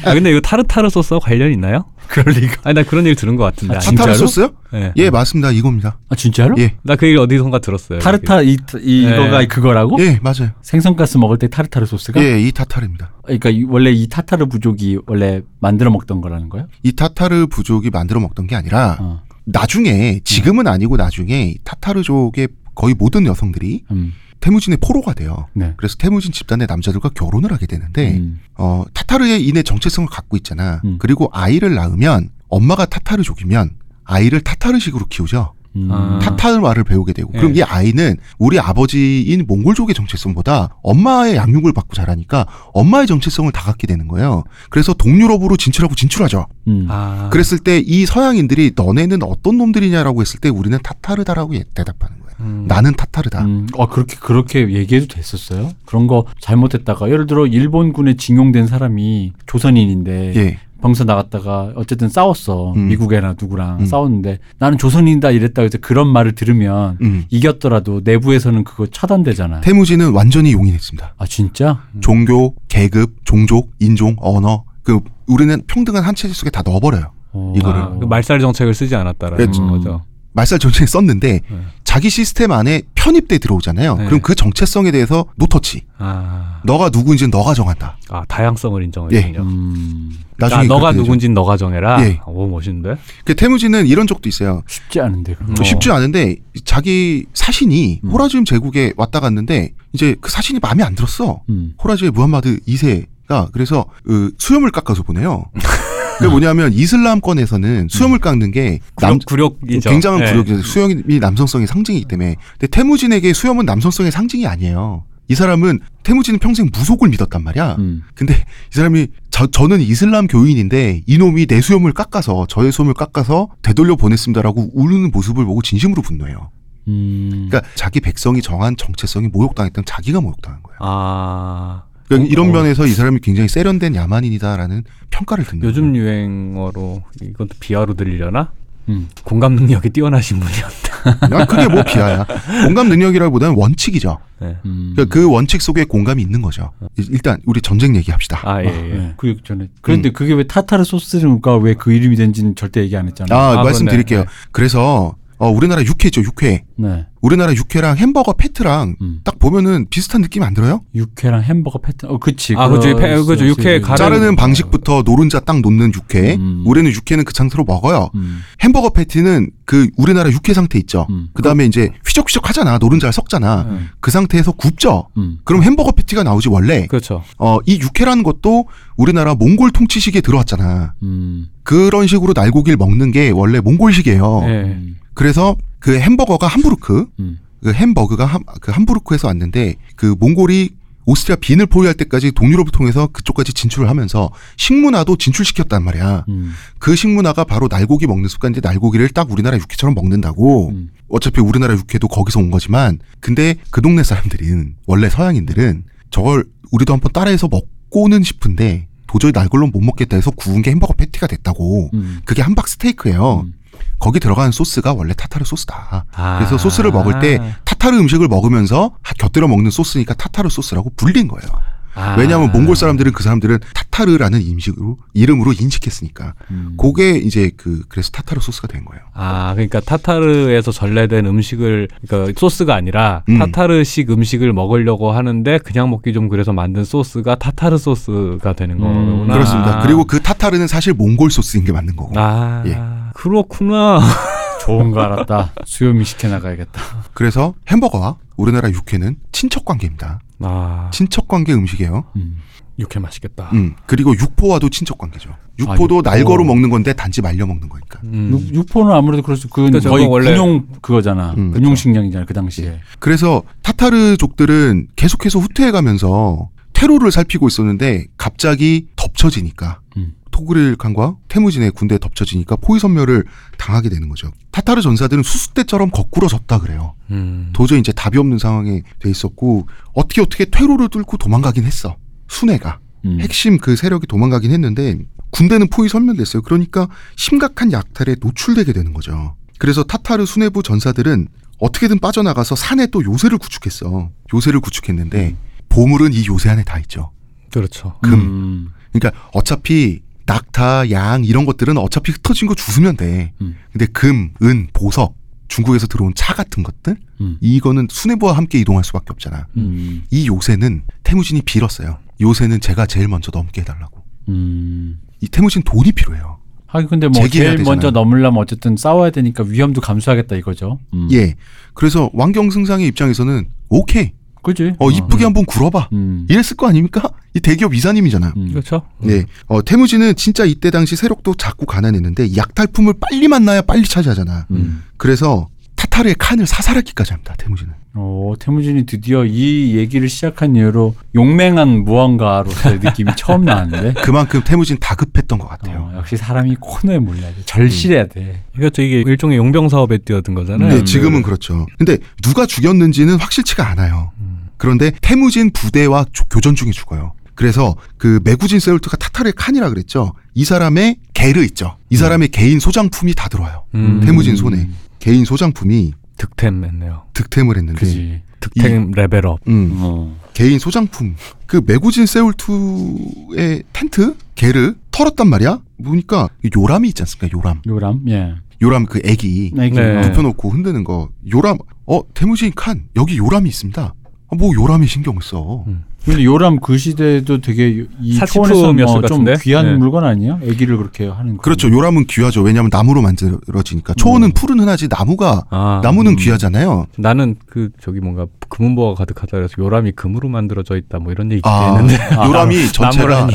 아, 근데 이거 타르타르 소스와 관련 있나요? 그럴 리가. 아니 나 그런 얘기 들은 것 같은데. 아, 진짜로? 타타르 소스요? 네. 예, 맞습니다. 이겁니다. 아 진짜로? 예. 나그 얘기 어디선가 들었어요. 타르타 이, 이 네. 이거가 그거라고? 예, 맞아요. 생선가스 먹을 때 타르타르 소스가? 예, 이 타타르입니다. 그러니까 이- 원래 이 타타르 부족이 원래 만들어 먹던 거라는 거예요? 이 타타르 부족이 만들어 먹던 게 아니라 어. 나중에 지금은 아니고 나중에 이 타타르족의 거의 모든 여성들이 음. 태무진의 포로가 돼요. 네. 그래서 태무진 집단의 남자들과 결혼을 하게 되는데 음. 어, 타타르의 인의 정체성을 갖고 있잖아. 음. 그리고 아이를 낳으면 엄마가 타타르족이면 아이를 타타르식으로 키우죠. 음. 아. 타타르 말을 배우게 되고. 그럼 네. 이 아이는 우리 아버지인 몽골족의 정체성보다 엄마의 양육을 받고 자라니까 엄마의 정체성을 다 갖게 되는 거예요. 그래서 동유럽으로 진출하고 진출하죠. 음. 아. 그랬을 때 이 서양인들이 너네는 어떤 놈들이냐라고 했을 때 우리는 타타르다라고 예- 대답하는 거예요. 음. 나는 타타르다. 음, 어 그렇게 그렇게 얘기해도 됐었어요? 그런 거 잘못했다가 예를 들어 일본군에 징용된 사람이 조선인인데 예. 병사 나갔다가 어쨌든 싸웠어 음. 미국이나 누구랑 음. 싸웠는데 나는 조선인이다 이랬다 해서 그런 말을 들으면 음. 이겼더라도 내부에서는 그거 차단되잖아. 태무지는 완전히 용인했습니다. 아 진짜? 종교, 계급, 종족, 인종, 언어. 그 우리는 평등한 한 체제 속에 다 넣어버려요. 어. 이거를. 아, 그 말살 정책을 쓰지 않았다라는 그렇죠. 거죠. 말살 전쟁에 썼는데 네. 자기 시스템 안에 편입돼 들어오잖아요. 네. 그럼 그 정체성에 대해서 노터치. 아, 너가 누구인지는 너가 정한다. 아 다양성을 인정해주군요. 음, 나중에 아, 너가. 누군진 너가 정해라. 예. 오 멋있는데. 그 태무지는 이런 적도 있어요. 쉽지 않은데. 어. 쉽지 않은데 자기 사신이 음. 호라즘 제국에 왔다 갔는데 이제 그 사신이 마음에 안 들었어. 음. 호라즈의 무함마드 2세가 그래서 그 수염을 깎아서 보내요. 그게 뭐냐면 이슬람권에서는 수염을 깎는 게 남, 구력 구력이죠. 굉장한 예. 구력이 수염이 남성성의 상징이기 때문에 근데 태무진에게 수염은 남성성의 상징이 아니에요. 이 사람은 태무진은 평생 무속을 믿었단 말이야. 음. 근데 이 사람이 저, 저는 이슬람 교인인데 이놈이 내 수염을 깎아서 저의 수염을 깎아서 되돌려 보냈습니다라고 우는 모습을 보고 진심으로 분노해요. 음. 그러니까 자기 백성이 정한 정체성이 모욕당했다면 자기가 모욕당한 거예요. 아 그러니까 어, 이런 어. 면에서 이 사람이 굉장히 세련된 야만인이다라는 평가를 듣는 요즘 거예요. 유행어로 이것도 비하로 들리려나? 음. 공감 능력이 뛰어나신 분이었다. 아, 그게 뭐 비하야. 공감 능력이라기보다는 원칙이죠. 네. 음. 그러니까 그 원칙 속에 공감이 있는 거죠. 일- 일단 우리 전쟁 얘기합시다. 아 예. 아, 예. 네. 그 전에 그런데 그게 왜 타타르 소스가 왜 그 이름이 된지는 절대 얘기 안 했잖아요. 아, 아, 말씀드릴게요. 그러네. 그래서 어, 우리나라 육회죠, 육회. 네. 우리나라 육회랑 햄버거 패트랑 음. 딱 보면은 비슷한 느낌 안 들어요? 육회랑 햄버거 패턴. 어, 그치. 아, 그죠. 그럴 패- 수 그죠. 육회 그- 가른- 자르는 방식부터 노른자 딱 놓는 육회. 음. 우리는 육회는 그 상태로 먹어요. 음. 햄버거 패티는 그 우리나라 육회 상태 있죠. 음. 그 다음에 이제 휘적휘적 하잖아. 노른자를 섞잖아. 음. 그 상태에서 굽죠. 음. 그럼 햄버거 패티가 나오지 원래. 그렇죠. 어, 이 육회라는 것도 우리나라 몽골 통치식에 들어왔잖아. 음. 그런 식으로 날고기를 먹는 게 원래 몽골식이에요. 예. 음. 그래서 그 햄버거가 함부르크, 음. 그 햄버거가 함, 그 함부르크에서 왔는데 그 몽골이 오스트리아 빈을 포위할 때까지 동유럽을 통해서 그쪽까지 진출을 하면서 식문화도 진출시켰단 말이야. 음. 그 식문화가 바로 날고기 먹는 습관인데 날고기를 딱 우리나라 육회처럼 먹는다고. 음. 어차피 우리나라 육회도 거기서 온 거지만 근데 그 동네 사람들은 원래 서양인들은 저걸 우리도 한번 따라해서 먹고는 싶은데 도저히 날걸로 못 먹겠다 해서 구운 게 햄버거 패티가 됐다고. 음. 그게 함박 스테이크예요. 음. 거기 들어가는 소스가 원래 타타르 소스다. 아. 그래서 소스를 먹을 때 타타르 음식을 먹으면서 하- 곁들여 먹는 소스니까 타타르 소스라고 불린 거예요. 아. 왜냐하면 몽골 사람들은 그 사람들은 타타르라는 음식으로 이름으로 인식했으니까. 음. 그게 이제 그 그래서 타타르 소스가 된 거예요. 아, 그러니까 타타르에서 전래된 음식을 그러니까 소스가 아니라 음. 타타르식 음식을 먹으려고 하는데 그냥 먹기 좀 그래서 만든 소스가 타타르 소스가 되는 음, 거구나. 그렇습니다. 그리고 그 타타르는 사실 몽골 소스인 게 맞는 거고. 아, 예. 그렇구나. 좋은 거 알았다. 수요미 시켜 나가야겠다. 그래서 햄버거와 우리나라 육회는 친척 관계입니다. 아, 친척 관계 음식이에요. 음. 육회 맛있겠다. 음. 그리고 육포와도 친척 관계죠. 육포도 육포. 날거로 먹는 건데 단지 말려 먹는 거니까. 음. 육- 육포는 아무래도 그럴 수 그건 그죠, 거의 그거 원래- 군용 그거잖아. 음, 군용 식량이잖아 그 당시에. 그래서 타타르족들은 계속해서 후퇴해가면서 테러를 살피고 있었는데 갑자기 덮쳐지니까 음. 토그릴 칸과 태무진의 군대에 덮쳐지니까 포위선멸을 당하게 되는 거죠. 타타르 전사들은 수수대처럼 거꾸러졌다 그래요. 음. 도저히 이제 답이 없는 상황에 돼 있었고 어떻게 어떻게 퇴로를 뚫고 도망가긴 했어. 순회가 음. 핵심 그 세력이 도망가긴 했는데 군대는 포위 선멸됐어요. 그러니까 심각한 약탈에 노출되게 되는 거죠. 그래서 타타르 수뇌부 전사들은 어떻게든 빠져나가서 산에 또 요새를 구축했어. 요새를 구축했는데 보물은 이 요새 안에 다 있죠. 그렇죠. 금. 음. 그러니까 어차피 낙타, 양 이런 것들은 어차피 흩어진 거 주스면 돼. 음. 근데 금, 은, 보석, 중국에서 들어온 차 같은 것들 음. 이거는 수뇌부와 함께 이동할 수밖에 없잖아. 음. 이 요새는 태무진이 빌었어요. 요새는 제가 제일 먼저 넘게 해달라고. 음. 이 태무진 돈이 필요해요. 하긴 근데 뭐 제일 되잖아요. 먼저 넘으려면 어쨌든 싸워야 되니까 위험도 감수하겠다 이거죠. 음. 예. 그래서 왕경 승상의 입장에서는 오케이. 그지? 어 이쁘게 한번 굴어봐. 음. 이랬을 거 아닙니까? 이 대기업 이사님이잖아. 음. 그렇죠. 네. 어, 태무진은 진짜 이때 당시 세력도 작고 가난했는데 이 약탈품을 빨리 만나야 빨리 차지하잖아. 음. 그래서 타타르의 칸을 사살하기까지 합니다. 태무진은. 어, 태무진이 드디어 이 얘기를 시작한 이후로 용맹한 무언가로서의 느낌이 처음 나는데. 그만큼 태무진 다급했던 것 같아요. 어, 역시 사람이 코너에 몰려야 돼. 절실해야 돼. 그렇죠. 이게 일종의 용병 사업에 뛰어든 거잖아요. 네, 지금은 그렇죠. 근데 누가 죽였는지는 확실치가 않아요. 음. 그런데 태무진 부대와 조- 교전 중에 죽어요. 그래서 그 메구진 세울트가 타타르의 칸이라 그랬죠. 이 사람의 게르 있죠. 이 사람의 개인 소장품이 다 들어와요. 음. 태무진 손에 개인 소장품이 득템 했네요. 득템을 했는데, 그지. 득템 레벨업. 음, 어. 개인 소장품 그 메구진 세울투의 텐트 게르 털었단 말이야. 보니까 요람이 있지 않습니까? 요람. 요람? 예. 요람 그 애기 애기. 네. 어. 눕혀놓고 흔드는 거 요람 어 태무진 칸 여기 요람이 있습니다. 아, 뭐 요람이 신경을 써. 음. 근데 요람 그 시대도 되게 이 초원에서 사치품이었을 뭐것 좀? 귀한 네. 물건 아니에요? 애기를 그렇게 하는 거. 그렇죠. 요람은 귀하죠. 왜냐하면 나무로 만들어지니까 초원은 풀은 흔하지 나무가 아, 나무는 음. 귀하잖아요. 나는 그 저기 뭔가 금은보가 가득하다 그래서 요람이 금으로 만들어져 있다 뭐 이런 얘기 아, 했는데 요람이 전체가 나무라니.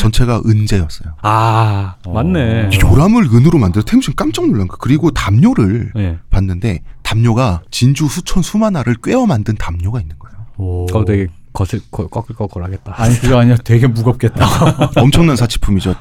전체가 은재였어요. 아 어. 맞네. 요람을 은으로 만들어 태무진 깜짝 놀란 거. 그리고 담요를 네. 봤는데 담요가 진주 수천 수만화를 꿰어 만든 담요가 있는 거예요. 오. 그거 되게 거슬 거, 꺼끌꺼끌하겠다. 아니 그게 아니라 되게 무겁겠다. 엄청난 사치품이죠.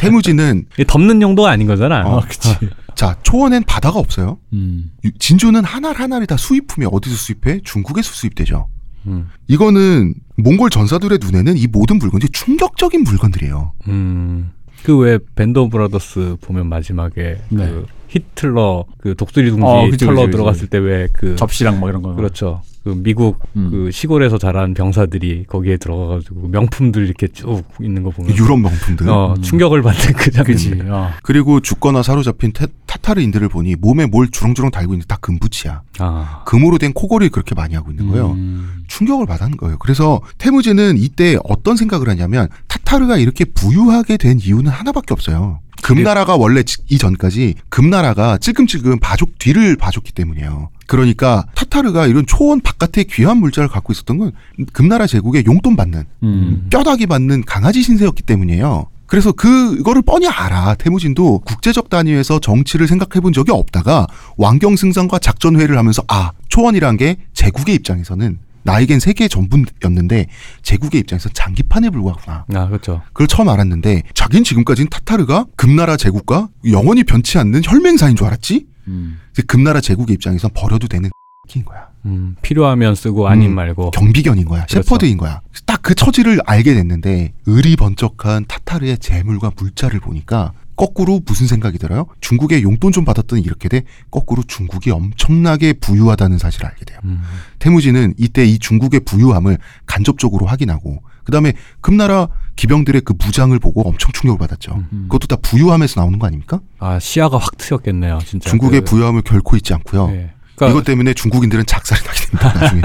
이게 덮는 용도가 아닌 거잖아. 어, 그치. 자 초원엔 바다가 없어요. 음. 유- 진주는 하나 하나를 다 수입품이 어디서 수입해? 중국에서 수입되죠. 음. 이거는 몽골 전사들의 눈에는 이 모든 물건들이 충격적인 물건들이에요. 음. 그왜 Band of Brothers 보면 마지막에 네. 그 히틀러 그 독수리 둥지 어, 그치, 털러 그치, 그치. 들어갔을 때 왜 그 접시랑 뭐 이런 거. 그렇죠. 그 미국 음. 그 시골에서 자란 병사들이 거기에 들어가가지고 명품들 이렇게 쭉 있는 거 보면 유럽 명품들. 어, 음. 충격을 받는 그 장면. 그지. 어. 그리고 죽거나 사로잡힌 테- 타타르인들을 보니 몸에 뭘 주렁주렁 달고 있는데 다 금붙이야. 아. 금으로 된 코걸이를 그렇게 많이 하고 있는 거예요. 음. 충격을 받은 거예요. 그래서 태무제는 이때 어떤 생각을 하냐면 타타르가 이렇게 부유하게 된 이유는 하나밖에 없어요. 금나라가 원래 지- 이전까지 금나라가 찔끔찔끔 봐줬 뒤를 봐줬기 때문이에요. 그러니까 타타르가 이런 초원 바깥에 귀한 물자를 갖고 있었던 건 금나라 제국의 용돈 받는 음. 뼈다귀 받는 강아지 신세였기 때문이에요. 그래서 그거를 뻔히 알아. 태무진도 국제적 단위에서 정치를 생각해 본 적이 없다가 왕경 승상과 작전회의를 하면서 아, 초원이란 게 제국의 입장에서는 나에겐 세계의 전부였는데 제국의 입장에서 장기판에 불과하구나. 아 그렇죠. 그걸 처음 알았는데 자긴 지금까지는 타타르가 금나라 제국과 영원히 변치 않는 혈맹사인 줄 알았지? 음. 금나라 제국의 입장에선 버려도 되는 인 거야. 음, 필요하면 쓰고 아님 음, 말고. 경비견인 거야. 그렇죠. 셰퍼드인 거야. 딱 그 처지를 알게 됐는데 의리 번쩍한 타타르의 재물과 물자를 보니까 거꾸로 무슨 생각이 들어요? 중국의 용돈 좀 받았더니 이렇게 돼 거꾸로 중국이 엄청나게 부유하다는 사실을 알게 돼요. 음. 태무진은 이때 이 중국의 부유함을 간접적으로 확인하고 그다음에 금나라 기병들의 그 무장을 보고 엄청 충격을 받았죠. 음. 그것도 다 부유함에서 나오는 거 아닙니까? 아 시야가 확 트였겠네요, 진짜. 중국의 그- 부유함을 결코 잊지 않고요. 예. 그러니까 이것 때문에 중국인들은 작살이 나게 됩니다. 나중에.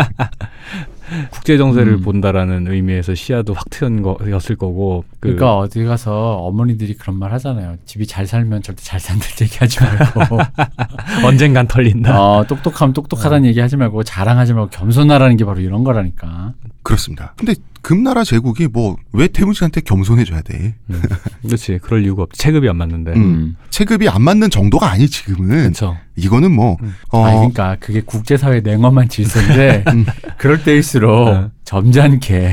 국제 정세를 음. 본다라는 의미에서 시야도 확 트였 거였을 거고. 그 그러니까 어디 가서 어머니들이 그런 말 하잖아요. 집이 잘 살면 절대 잘 산다 얘기하지 말고 언젠간 털린다. 어, 똑똑하면 똑똑하다는 얘기하지 말고 자랑하지 말고 겸손하라는 게 바로 이런 거라니까. 그렇습니다. 근데 금나라 제국이 뭐 왜 태무진한테 겸손해줘야 돼? 음. 그렇지. 그럴 이유가 없지. 체급이 안 맞는데. 음. 체급이 안 맞는 정도가 아니 지금은 그렇죠. 이거는 뭐 음. 어, 아니 그러니까 그게 국제사회 냉엄한 질서인데 음. 그럴 때일수록 네. 점잖게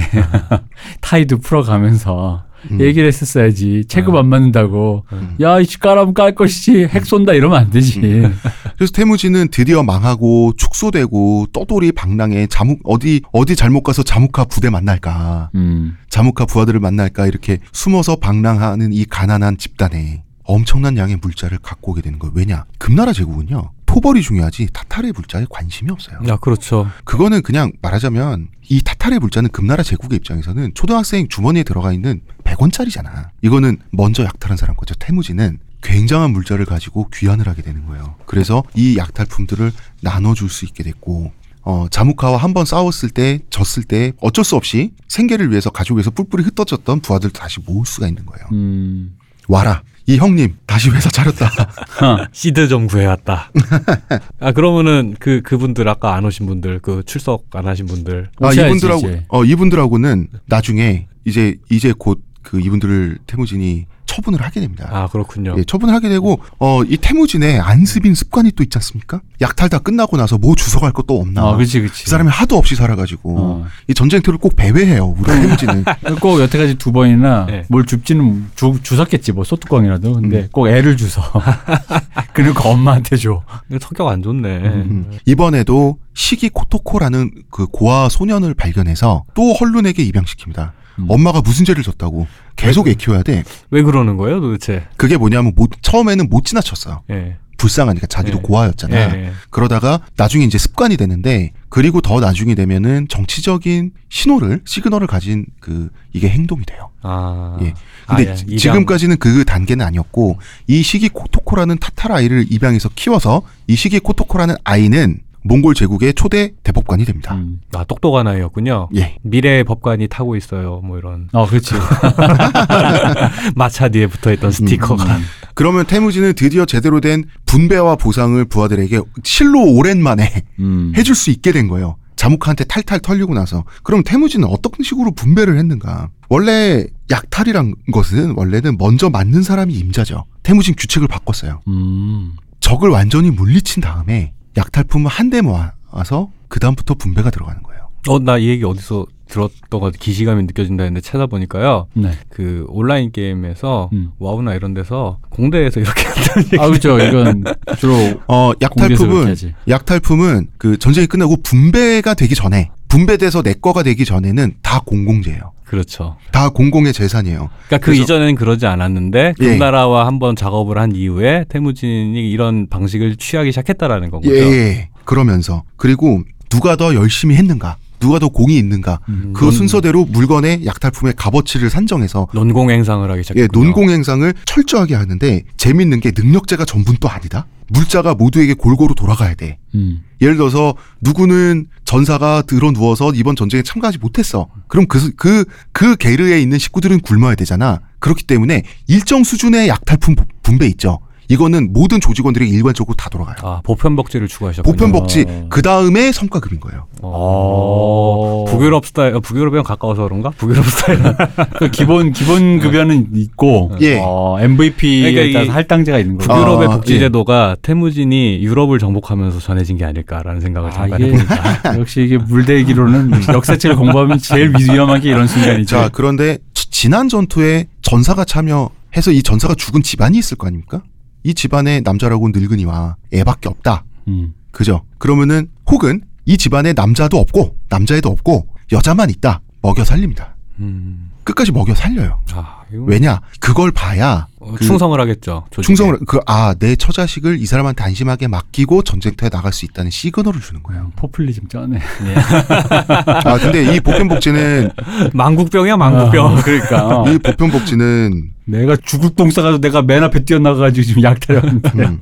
타이도 풀어가면서 음. 얘기를 했었어야지 체급 음. 안 맞는다고 음. 야이 까라면 깔 것이지 핵 쏜다 이러면 안 되지 그래서 태무진은 드디어 망하고 축소되고 떠돌이 방랑에 자묵 어디 어디 잘못 가서 자묵하 부대 만날까 음. 자묵하 부하들을 만날까 이렇게 숨어서 방랑하는 이 가난한 집단에 엄청난 양의 물자를 갖고 오게 되는 거예요. 왜냐? 금나라 제국은요. 토벌이 중요하지 타타르의 물자에 관심이 없어요. 아 그렇죠. 그거는 그냥 말하자면 이 타타르의 물자는 금나라 제국의 입장에서는 초등학생 주머니에 들어가 있는 100원짜리잖아. 이거는 먼저 약탈한 사람 거죠. 태무진은 굉장한 물자를 가지고 귀환을 하게 되는 거예요. 그래서 이 약탈품들을 나눠줄 수 있게 됐고 어, 자무카와 한 번 싸웠을 때 졌을 때 어쩔 수 없이 생계를 위해서 가족에서 뿔뿔이 흩어졌던 부하들도 다시 모을 수가 있는 거예요. 음. 와라. 이 형님 다시 회사 차렸다. 시드 좀 구해왔다. 아 그러면은 그 그분들 아까 안 오신 분들 그 출석 안 하신 분들 아, 이분들하고 이제. 어 이분들하고는 나중에 이제 이제 곧 그 이분들을 태무진이 처분을 하게 됩니다. 아 그렇군요. 예, 처분을 하게 되고 어 이 태무진의 안습인 습관이 또 있지 않습니까? 약탈 다 끝나고 나서 뭐 주워갈 것도 없나? 어, 그치, 그치. 그 사람이 하도 없이 살아가지고 어. 이 전쟁터를 꼭 배회해요. 우리 태무진은. 꼭 여태까지 두 번이나 네. 뭘 줍지는 주, 주웠겠지 뭐 소뚜껑이라도 근데 음. 꼭 애를 주서 그리고 엄마한테 줘 이거 성격 안 좋네. 음. 이번에도 시기 코토코라는 그 고아 소년을 발견해서 또 헐룬에게 입양시킵니다. 음. 엄마가 무슨 죄를 졌다고 계속 애 키워야 돼. 왜 그러는 거예요, 도대체? 그게 뭐냐면 못, 처음에는 못 지나쳤어요. 예. 불쌍하니까 자기도 예. 고아였잖아. 예. 그러다가 나중에 이제 습관이 되는데 그리고 더 나중이 되면은 정치적인 신호를 시그널을 가진 그 이게 행동이 돼요. 아. 예. 근데 아, 지- 입양. 지금까지는 그 단계는 아니었고 이 시기 코토코라는 타타르 아이를 입양해서 키워서 이 시기 코토코라는 아이는 몽골 제국의 초대 대법관이 됩니다. 음. 아, 똑똑한 아이였군요. 예. 미래의 법관이 타고 있어요. 뭐 이런 어, 그렇지. 마차 뒤에 붙어 있던 스티커가. 음. 그러면 태무지는 드디어 제대로 된 분배와 보상을 부하들에게 실로 오랜만에 음. 해줄 수 있게 된 거예요. 자무카한테 탈탈 털리고 나서 그럼 태무지는 어떤 식으로 분배를 했는가? 원래 약탈이란 것은 원래는 먼저 맞는 사람이 임자죠. 태무진 규칙을 바꿨어요. 음. 적을 완전히 물리친 다음에 약탈품을 한 대 모아서 그 다음부터 분배가 들어가는 거예요. 어, 나 이 얘기 어디서 들었던 것 같아. 기시감이 느껴진다 했는데 찾아보니까요. 네. 그 온라인 게임에서 음. 와우나 이런 데서 공대에서 이렇게 한다는 얘기. 아, 그렇죠. 이건 주로 어, 약탈품은. 약탈품은 그 전쟁이 끝나고 분배가 되기 전에 분배돼서 내 거가 되기 전에는 다 공공재예요. 그렇죠. 다 공공의 재산이에요. 그러니까 그 이전에는 그러지 않았는데 예. 금나라와 한번 작업을 한 이후에 태무진이 이런 방식을 취하기 시작했다라는 건 거죠. 예, 예. 그러면서 그리고 누가 더 열심히 했는가, 누가 더 공이 있는가, 음. 그 순서대로 물건의 약탈품의 값어치를 산정해서 논공 행상을 하기 예, 시작했군요. 논공 행상을 철저하게 하는데 재밌는 게 능력자가 전부는 또 아니다. 물자가 모두에게 골고루 돌아가야 돼. 음. 예를 들어서 누구는 전사가 들어 누워서 이번 전쟁에 참가하지 못했어. 그럼 그그그 게르에 있는 식구들은 굶어야 되잖아. 그렇기 때문에 일정 수준의 약탈품 부- 분배 있죠. 이거는 모든 조직원들이 일괄적으로 다 돌아가요. 아, 보편복지를 추구하셨군요. 보편복지 어. 그 다음에 성과급인 거예요. 어. 북유럽 스타일, 어, 북유럽이랑 가까워서 그런가? 북유럽 스타일. 그 기본 기본 급여는 있고 예. 어, MVP에 그러니까 이 따라서 할당제가 있는 거고. 북유럽의 아, 복지제도가 태무진이 유럽을 정복하면서 전해진 게 아닐까라는 생각을 아, 잠깐 해봅니다. 아, 역시 이게 물대기로는 역사책을 공부하면 제일 위험한 게 이런 순간이죠. 자, 그런데 지- 지난 전투에 전사가 참여해서 이 전사가 죽은 집안이 있을 거 아닙니까? 이 집안에 남자라고 늙은이와 애밖에 없다. 음. 그죠? 그러면은 혹은 이 집안에 남자도 없고 남자애도 없고 여자만 있다. 먹여 살립니다. 음. 끝까지 먹여 살려요. 아, 왜냐? 그걸 봐야 어, 그- 충성을 하겠죠. 조직에. 충성을 그아내 처자식을 이 사람한테 안심하게 맡기고 전쟁터에 나갈 수 있다는 시그널을 주는 거예요. 포퓰리즘 쩌네. 아 근데 이 보편복지는 망국병이야, 망국병. 어, 그러니까 어. 이 보편복지는 내가 죽을 똥 싸가지고 내가 맨 앞에 뛰어나가가지고 지금 약탈했는데. 음,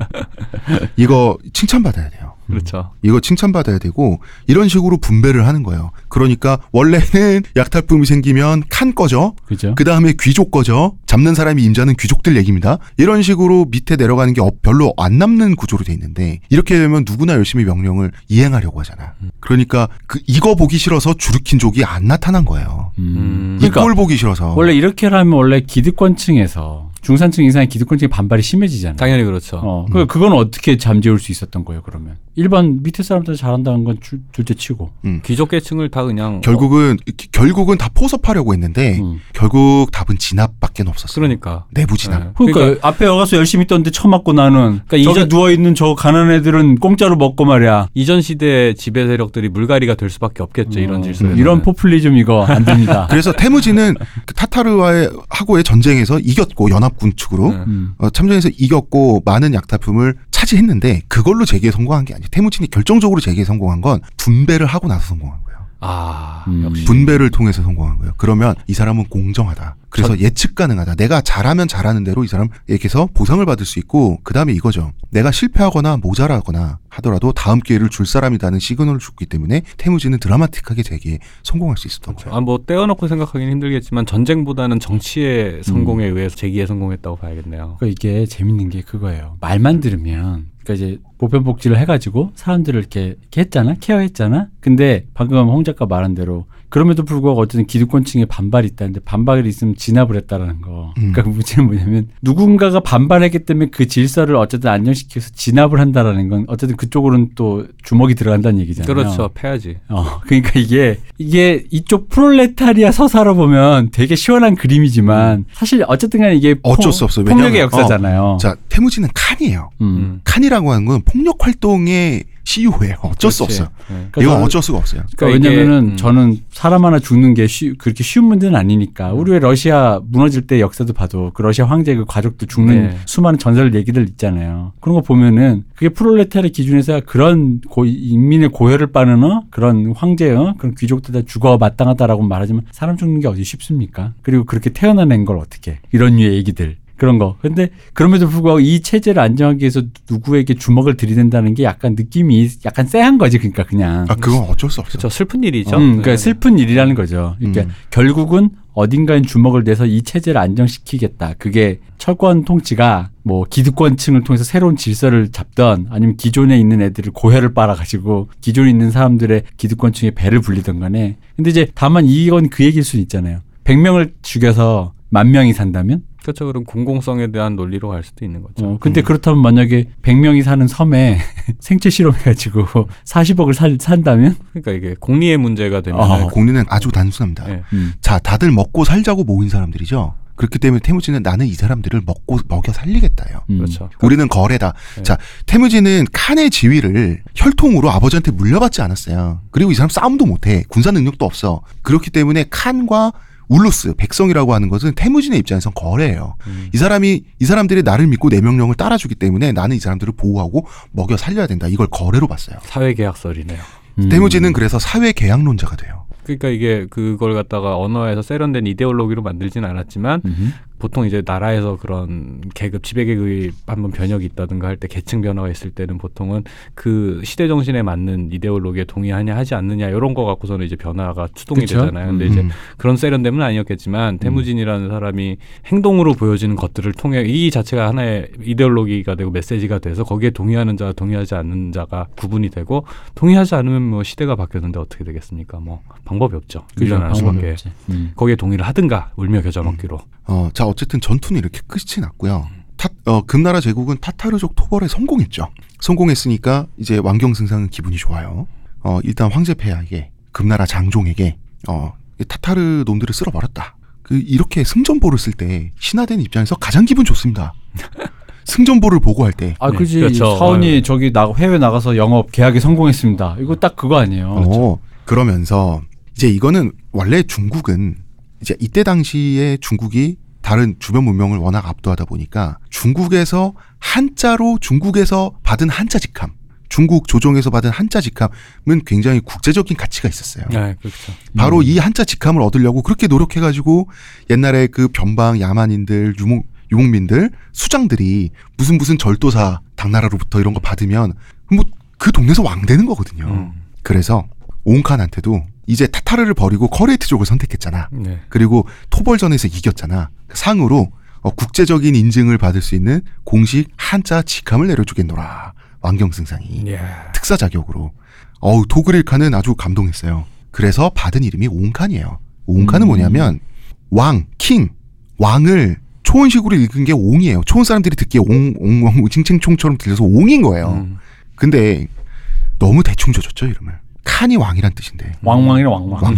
이거 칭찬받아야 돼요. 그렇죠. 이거 칭찬받아야 되고 이런 식으로 분배를 하는 거예요. 그러니까 원래는 약탈품이 생기면 칸 꺼져. 그죠? 그 다음에 귀족 꺼져. 잡는 사람이 임자는 귀족들 얘기입니다. 이런 식으로 밑에 내려가는 게 어- 별로 안 남는 구조로 돼 있는데 이렇게 되면 누구나 열심히 명령을 이행하려고 하잖아. 그러니까 그 이거 보기 싫어서 주르킨족이 안 나타난 거예요. 음. 이 그러니까 꼴 보기 싫어서. 원래 이렇게 하면 원래 기득권층에서 중산층 이상의 기득권층이 반발이 심해지잖아요. 당연히 그렇죠. 어, 그 그건 어떻게 잠재울 수 있었던 거예요? 그러면 일반 밑에 사람들 잘한다는 건 줄, 줄때 치고. 귀족 계층을 다 그냥 결국은 결국은 다 포섭하려고 했는데 음. 결국 답은 진압밖에 없었어요. 그러니까. 내부 진압. 네. 그러니까, 앞에 가서 열심히 떴는데 처맞고 나는 그러니까 저기 이전- 누워 있는 저 가난한 애들은 공짜로 먹고 말이야. 이전 시대 지배 세력들이 물갈이가 될 수밖에 없겠죠. 이런 어, 질서에. 이런 포퓰리즘 이거 안 됩니다. 그래서 태무지는 그 타타르와의 하고의 전쟁에서 이겼고 연합 군 측으로 네. 음. 어, 참전해서 이겼고 많은 약탈품을 차지했는데 그걸로 재기에 성공한 게 아니에요. 태무진이 결정적으로 재기에 성공한 건 분배를 하고 나서 성공한 거예요. 아, 음. 역시. 분배를 통해서 성공한 거예요. 그러면 이 사람은 공정하다. 그래서 예측 가능하다. 내가 잘하면 잘하는 대로 이 사람에게서 보상을 받을 수 있고 그 다음에 이거죠. 내가 실패하거나 모자라거나 하더라도 다음 기회를 줄 사람이라는 시그널을 줬기 때문에 태무진은 드라마틱하게 재기에 성공할 수 있었던 거예요. 아, 뭐 떼어놓고 생각하기는 힘들겠지만 전쟁보다는 정치의 성공에 의해서 재기에 성공했다고 봐야겠네요. 그러니까 이게 재밌는 게 그거예요. 말만 들으면 그러니까 이제 보편복지를 해가지고 사람들을 이렇게, 이렇게 했잖아, 케어했잖아. 근데 방금 홍 작가 말한 대로 그럼에도 불구하고 어쨌든 기득권층에 반발이 있다는데 반발이 있으면 진압을 했다라는 거. 음. 그러니까 그 문제는 뭐냐면 누군가가 반발했기 때문에 그 질서를 어쨌든 안정시켜서 진압을 한다라는 건 어쨌든 그쪽으로는 또 주먹이 들어간다는 얘기잖아요. 그렇죠. 패야지. 어, 그러니까 이게 이게 이쪽 프롤레타리아 서사로 보면 되게 시원한 그림이지만 사실 어쨌든 간에 이게 어쩔 수 없어요. 폭력의 왜냐하면, 역사잖아요. 자, 태무진은 칸이에요. 음. 음. 칸이라고 하는 건 폭력 활동의 CU예요. 어쩔 수 그렇지. 없어요. 네. 그러니까 이건 저는- 어쩔 수가 없어요. 그러니까 이게, 왜냐면은 음. 저는 사람 하나 죽는 게 쉬, 그렇게 쉬운 문제는 아니니까 우리 왜 러시아 무너질 때 역사도 봐도 그 러시아 황제 그 가족도 죽는 네. 수많은 전설 얘기들 있잖아요. 그런 거 보면은 그게 프롤레타르 기준에서 그런 고, 인민의 고혈을 빠는 어? 그런 황제 어? 그런 귀족들 다 죽어 마땅하다라고 말하지만 사람 죽는 게 어디 쉽습니까? 그리고 그렇게 태어나낸 걸 어떻게 이런 류의 얘기들 그런 거. 근데 그럼에도 불구하고 이 체제를 안정하기 위해서 누구에게 주먹을 들이댄다는 게 약간 느낌이 약간 쎄한 거지. 그러니까 그냥. 아 그건 어쩔 수 없어요. 그렇죠. 슬픈 일이죠. 음, 그러니까 네. 슬픈 일이라는 거죠. 그러니까 음. 결국은 어딘가엔 주먹을 내서 이 체제를 안정시키겠다. 그게 철권 통치가 뭐 기득권층을 통해서 새로운 질서를 잡던 아니면 기존에 있는 애들을 고혈을 빨아가지고 기존에 있는 사람들의 기득권층의 배를 불리던 간에. 근데 이제 다만 이건 그 얘기일 수는 있잖아요. 100명을 죽여서 만 명이 산다면? 그렇죠. 그럼 공공성에 대한 논리로 갈 수도 있는 거죠. 어, 근데 그렇다면 만약에 100명이 사는 섬에 생체 실험해가지고 40억을 살, 산다면? 그러니까 이게 공리의 문제가 되면 아, 어, 공리는 아주 단순합니다. 네. 음. 자, 다들 먹고 살자고 모인 사람들이죠. 그렇기 때문에 태무지는 나는 이 사람들을 먹고 먹여 살리겠다요. 음. 그렇죠. 우리는 거래다. 네. 자, 태무지는 칸의 지위를 혈통으로 아버지한테 물려받지 않았어요. 그리고 이 사람 싸움도 못해. 군사 능력도 없어. 그렇기 때문에 칸과 울루스, 백성이라고 하는 것은 태무진의 입장에선 거래예요. 음. 이 사람이 이 사람들이 나를 믿고 내 명령을 따라주기 때문에 나는 이 사람들을 보호하고 먹여 살려야 된다. 이걸 거래로 봤어요. 사회 계약설이네요. 음. 태무진은 그래서 사회 계약론자가 돼요. 그러니까 이게 그걸 갖다가 언어에서 세련된 이데올로기로 만들진 않았지만 음흠. 보통 이제 나라에서 그런 계급 지배 계급이 한번 변혁이 있다든가 할 때 계층 변화가 있을 때는 보통은 그 시대 정신에 맞는 이데올로기에 동의하냐 하지 않느냐 이런 거 갖고서는 이제 변화가 추동이 그쵸? 되잖아요. 근데 음. 이제 그런 세련됨은 아니었겠지만 태무진이라는 사람이 행동으로 보여지는 것들을 통해 이 자체가 하나의 이데올로기가 되고 메시지가 돼서 거기에 동의하는 자와 동의하지 않는 자가 구분이 되고 동의하지 않으면 뭐 시대가 바뀌었는데 어떻게 되겠습니까? 뭐 방법이 없죠. 밀려날 방법이 수밖에. 음. 거기에 동의를 하든가 울며 겨자 먹기로. 어, 자 어쨌든 전투는 이렇게 끝이 났고요. 타, 어, 금나라 제국은 타타르족 토벌에 성공했죠. 성공했으니까 이제 왕경 승상은 기분이 좋아요. 어, 일단 황제 폐하에게 금나라 장종에게 어, 이 타타르 놈들을 쓸어버렸다. 그 이렇게 승전보를 쓸 때 신하된 입장에서 가장 기분 좋습니다. 승전보를 보고할 때 아, 네, 그지. 그렇죠. 사원이 저기 나 해외 나가서 영업 계약에 성공했습니다. 이거 딱 그거 아니에요. 어, 그러면서 이제 이거는 원래 중국은 이제 이때 당시에 중국이 다른 주변 문명을 워낙 압도하다 보니까 중국에서 한자로 중국에서 받은 한자 직함, 중국 조정에서 받은 한자 직함은 굉장히 국제적인 가치가 있었어요. 네, 그렇죠. 바로 음. 이 한자 직함을 얻으려고 그렇게 노력해가지고 옛날에 그 변방 야만인들 유목 유목민들 수장들이 무슨 무슨 절도사 당나라로부터 이런 거 받으면 뭐 그 동네에서 왕 되는 거거든요. 음. 그래서 옹칸한테도 이제 타타르를 버리고 커레이트족을 선택했잖아. 네. 그리고 토벌전에서 이겼잖아. 그 상으로 어, 국제적인 인증을 받을 수 있는 공식 한자 직함을 내려주겠노라. 왕경승상이 예. 특사 자격으로. 어우 도그릴 칸은 아주 감동했어요. 그래서 받은 이름이 옹칸이에요. 옹칸은 음. 뭐냐면 왕, king, 왕을 초원식으로 읽은 게 옹이에요. 초원 사람들이 듣기에 옹, 옹, 옹, 칭칭총처럼 들려서 옹인 거예요. 음. 근데 너무 대충 지어줬죠 이름을. 칸이 왕이란 뜻인데. 왕왕이랑 왕왕. 왕.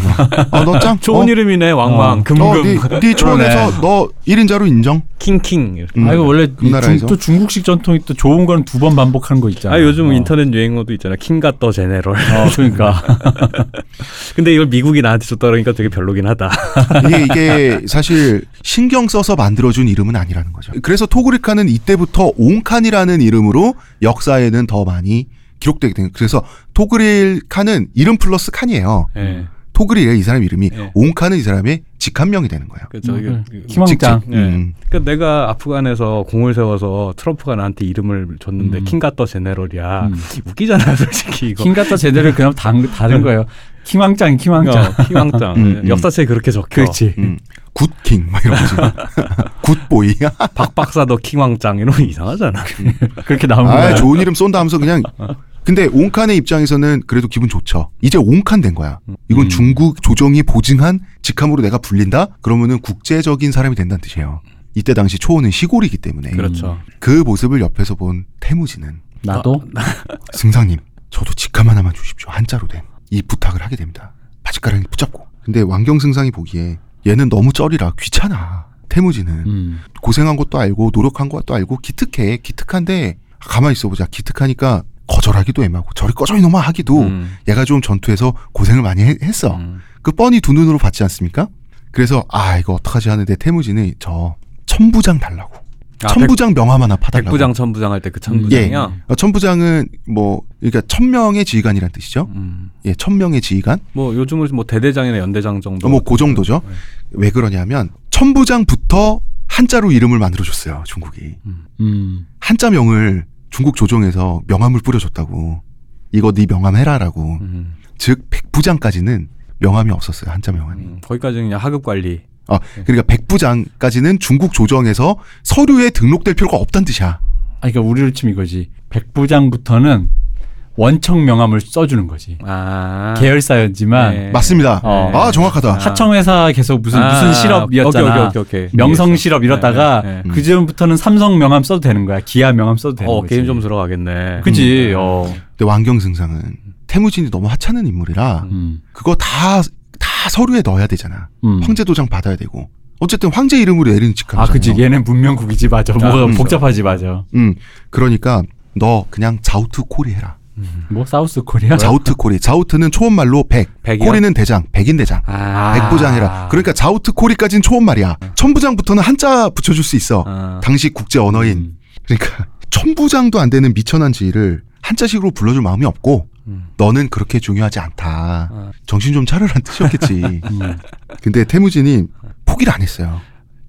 어, 너 짱. 좋은 어, 이름이네. 왕왕. 어, 금금. 어, 네, 네 초원에서 너 1인자로 인정? king king. 음, 아 이거 원래. 중, 또 중국식 전통이 또 좋은 거는 두 번 반복하는 거 있잖아. 아 요즘 어. 인터넷 유행어도 있잖아. king god the general. 어, 그러니까. 근데 이걸 미국이 나한테 줬다 그러니까 되게 별로긴 하다. 이게 이게 사실 신경 써서 만들어준 이름은 아니라는 거죠. 그래서 토그리카는 이때부터 옹칸이라는 이름으로 역사에는 더 많이 기록되게 된. 그래서 토그릴카는 이름 플러스 칸이에요. 예. 토그릴의 이 사람 이름이 예. 옹칸은 이 사람의 직함명이 되는 거예요. 그래서 이게 음, 그- 희망장. 예. 음. 그러니까 내가 아프간에서 공을 세워서 트럼프가 나한테 이름을 줬는데 음. 킹갓더 제네럴이야. 음. 웃기잖아, 솔직히 이거. king god the general 그냥 다른, 다른 거예요. 킹왕짱, 킹왕짱. 어, 킹왕짱. 음, 음. 역사책에 그렇게 적혀. 그렇지. 음. good king 막 이런 거지. good boy. 박박사 the 킹왕짱 이러면 이상하잖아. 그렇게 아, 거야. 좋은 이름 쏜다 하면서 그냥 근데 옹칸의 입장에서는 그래도 기분 좋죠. 이제 옹칸 된 거야. 이건 음. 중국 조정이 보증한 직함으로 내가 불린다? 그러면은 국제적인 사람이 된다는 뜻이에요. 이때 당시 초원은 시골이기 때문에 그렇죠. 그 모습을 옆에서 본 태무진은 나도 승상님 저도 직함 하나만 주십시오 한자로 된 이 부탁을 하게 됩니다. 바짓가랑이 붙잡고 근데 왕경 승상이 보기에 얘는 너무 쩔이라 귀찮아. 태무지는 음. 고생한 것도 알고 노력한 것도 알고 기특해 기특한데 가만히 있어보자 기특하니까 거절하기도 애매하고 저리 꺼져 이놈아 하기도 음. 얘가 좀 전투에서 고생을 많이 해- 했어. 음. 그 뻔히 두 눈으로 봤지 않습니까? 그래서 아 이거 어떡하지 하는데 태무진이 저 천부장 달라고. 아, 천부장 명함 하나 백, 파달라고. 백부장 천부장 할 때 그 천부장이요. 어, 천부장은 뭐 그러니까 천명의 지휘관이란 뜻이죠. 음. 예, 천명의 지휘관. 뭐 요즘은 뭐 대대장이나 연대장 정도. 뭐그 정도죠. 네. 왜 그러냐면 천부장부터 한자로 이름을 만들어줬어요 중국이. 음. 한자명을 중국 조정에서 명함을 뿌려줬다고. 이거 네 명함 해라라고. 음. 즉 백부장까지는 명함이 없었어요 한자 명함이. 음. 거기까지는 그냥 하급 관리. 아 그러니까 백부장까지는 중국 조정에서 서류에 등록될 필요가 없다는 뜻이야. 아, 그러니까 우리로 치면 이거지. 백부장부터는 원청 명함을 써주는 거지. 아. 계열사였지만 네. 맞습니다. 어. 아 정확하다. 하청회사 계속 무슨 아, 무슨 실업이었잖아. 오케이, 오케이, 오케이. 명성. 실업 이러다가 네, 네, 네. 그 전부터는 삼성 명함 써도 되는 거야. 기아 명함 써도 되는 어, 거지. 게임 좀 들어가겠네. 그지. 어. 근데 왕경 승상은 태무진이 너무 하찮은 인물이라 음. 그거 다 다 서류에 넣어야 되잖아. 음. 황제 도장 받아야 되고. 어쨌든 황제 이름으로 내리는 직함이잖아요. 아, 그치. 얘는 문명국이지, 맞아. 뭐가 음. 복잡하지, 맞아. 음, 그러니까 너 그냥 자우트 코리 해라. 뭐, South Korea? 자우트 코리. 자우트는 초원말로 백, 백이요? 코리는 대장, 백인 대장. 아. 백부장 해라. 그러니까 자우트 코리까지는 초원말이야. 천부장부터는 한자 붙여줄 수 있어. 아. 당시 국제 언어인. 음. 그러니까 천부장도 안 되는 미천한 지위를 한자식으로 불러줄 마음이 없고 음. 너는 그렇게 중요하지 않다. 아. 정신 좀 차려란 뜻이었겠지. 음. 근데 태무진이 포기를 안 했어요.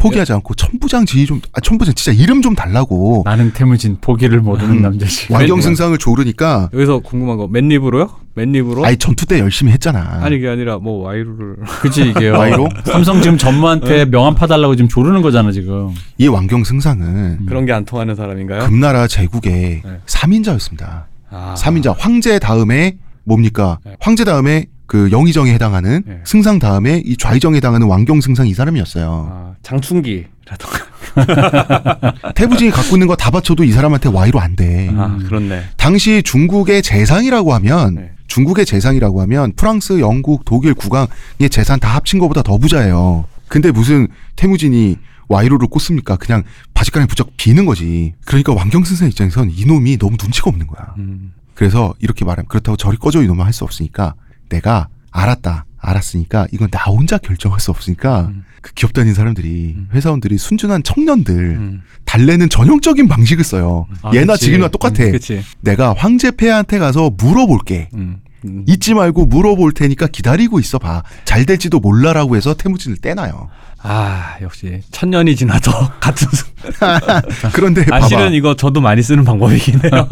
포기하지 않고 천부장 지위 좀, 아, 천부장 진짜 이름 좀 달라고. 나는 태무진 포기를 모르는 음. 남자지. 완경승상을 조르니까 여기서 궁금한 거 맨립으로요? 맨립으로? 아니 전투 때 열심히 했잖아. 아니 그게 아니라 뭐 와이루를 그치, 이게요. 와이로? 삼성 지금 전무한테 명함 파달라고 지금 조르는 거잖아, 지금. 이 왕경승상은 그런 게 안 통하는 사람인가요? 금나라 제국의 네. 삼인자였습니다. 아. 삼인자 황제 다음에 뭡니까? 네. 황제 다음에 그 영의정에 해당하는 네. 승상 다음에 이 좌의정에 해당하는 왕경 승상 이 사람이었어요. 아, 장충기라던가. 태부진이 갖고 있는 거 다 바쳐도 이 사람한테 와이로 안 돼. 아 그렇네. 당시 중국의 재상이라고 하면 네. 중국의 재상이라고 하면 프랑스, 영국, 독일 국왕의 재산 다 합친 것보다 더 부자예요. 근데 무슨 태무진이 와이로를 꽂습니까? 그냥 바지가랑에 부쩍 비는 거지. 그러니까 왕경승상 입장에선 이놈이 너무 눈치가 없는 거야. 음. 그래서 이렇게 말하면 그렇다고 저리 꺼져 이놈아 할 수 없으니까 내가 알았다. 알았으니까 이건 나 혼자 결정할 수 없으니까 음. 그 기업 다니는 사람들이 음. 회사원들이 순진한 청년들 음. 달래는 전형적인 방식을 써요. 아, 얘나 그치. 지금이나 똑같아. 그치. 내가 황제 폐하한테 가서 물어볼게. 음. 음. 잊지 말고 물어볼 테니까 기다리고 있어 봐. 잘 될지도 몰라라고 해서 태무진을 떼나요. 아 역시 천년이 지나도 같은. 수- 그런데 아. 실은 이거 저도 많이 쓰는 방법이긴 해요.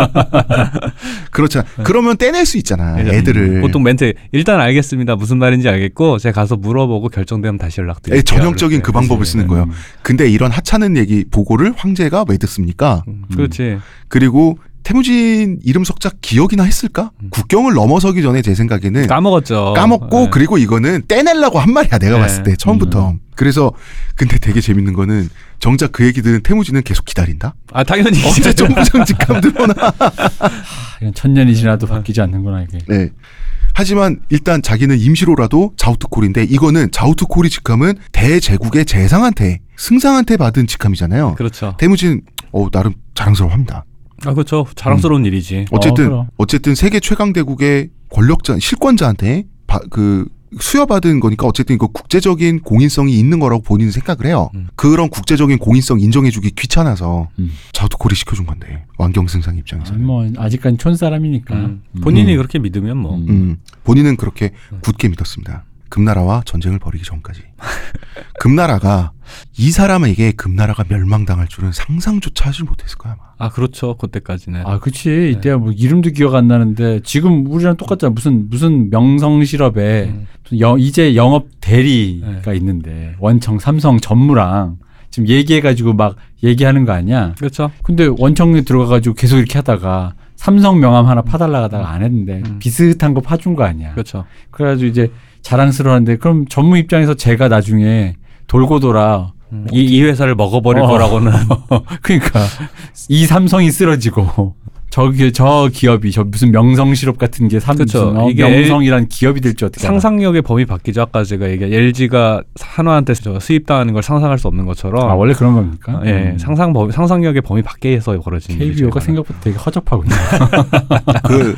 그렇잖아. 그러면 떼낼 수 있잖아. 애들을. 보통 멘트 일단 알겠습니다. 무슨 말인지 알겠고 제가 가서 물어보고 결정되면 다시 연락드릴게요. 애 전형적인 그. 방법을 쓰는 거예요. 근데 이런 하찮은 얘기 보고를 황제가 왜 듣습니까? 음, 그렇지. 그리고 태무진 이름 석자 기억이나 했을까? 국경을 넘어서기 전에 제 생각에는 까먹었죠. 까먹고 네. 그리고 이거는 떼내려고 한 말이야 내가 네. 봤을 때 처음부터 그래서 근데 되게 재밌는 거는 정작 그 얘기 들은 태무진은 계속 기다린다 아 당연히 언제 들어오나 아, 이건 천년이 지나도 바뀌지 않는구나, 이게. 네 하지만 일단 자기는 임시로라도 자우트콜인데 이거는 자우트콜이 직함은 대제국의 재상한테 승상한테 받은 직함이잖아요 그렇죠. 태무진 어 나름 자랑스러워합니다 아 그렇죠. 자랑스러운 일이지. 어쨌든 그럼. 어쨌든 세계 최강 대국의 권력자 실권자한테 바- 그 수여받은 거니까 어쨌든 이거 국제적인 공인성이 있는 거라고 본인은 생각을 해요. 음. 그런 국제적인 공인성 인정해주기 귀찮아서 음. 자우트콜이 시켜준 건데 왕경승상 입장에서 아, 는 뭐, 아직까지 촌 사람이니까. 음. 본인이 음. 그렇게 믿으면 뭐. 음. 음, 본인은 그렇게 음. 굳게 믿었습니다. 금나라와 전쟁을 벌이기 전까지. 금나라가 이 사람에게 금나라가 멸망당할 줄은 상상조차 하지 못했을 거야. 아마. 아 그렇죠. 그때까지는. 아, 그치. 이때야 뭐 이름도 기억 안 나는데 지금 우리랑 똑같잖아. 무슨, 무슨 명성실업에 음. 영- 이제 영업 대리가 네. 있는데 원청, 삼성 전무랑 지금 얘기해가지고 막 얘기하는 거 아니야. 그렇죠. 근데 원청에 들어가가지고 계속 이렇게 하다가 삼성 명함 하나 파달라고 하다가 안 했는데 음. 비슷한 거 파준 거 아니야. 그렇죠. 그래가지고 이제 자랑스러웠는데 그럼 전무 입장에서 제가 나중에 돌고 돌아 음. 이, 이 회사를 먹어버릴 어. 거라고는 그러니까 이 삼성이 쓰러지고 저, 기- 저 기업이 저 무슨 명성 시럽 같은 게 삼, 그쵸. 무슨, 어, 이게 명성이란 기업이 될지 어떻게? 상상력의 범위 바뀌죠. 아까 제가 얘기한 LG가 한화한테 저 수입당하는 걸 상상할 수 없는 것처럼 아 원래 그런 겁니까? 예, 음. 상상 범위, 상상력의 범위 밖에서 벌어지는 KBO가. 생각보다 되게 허접하군요. 그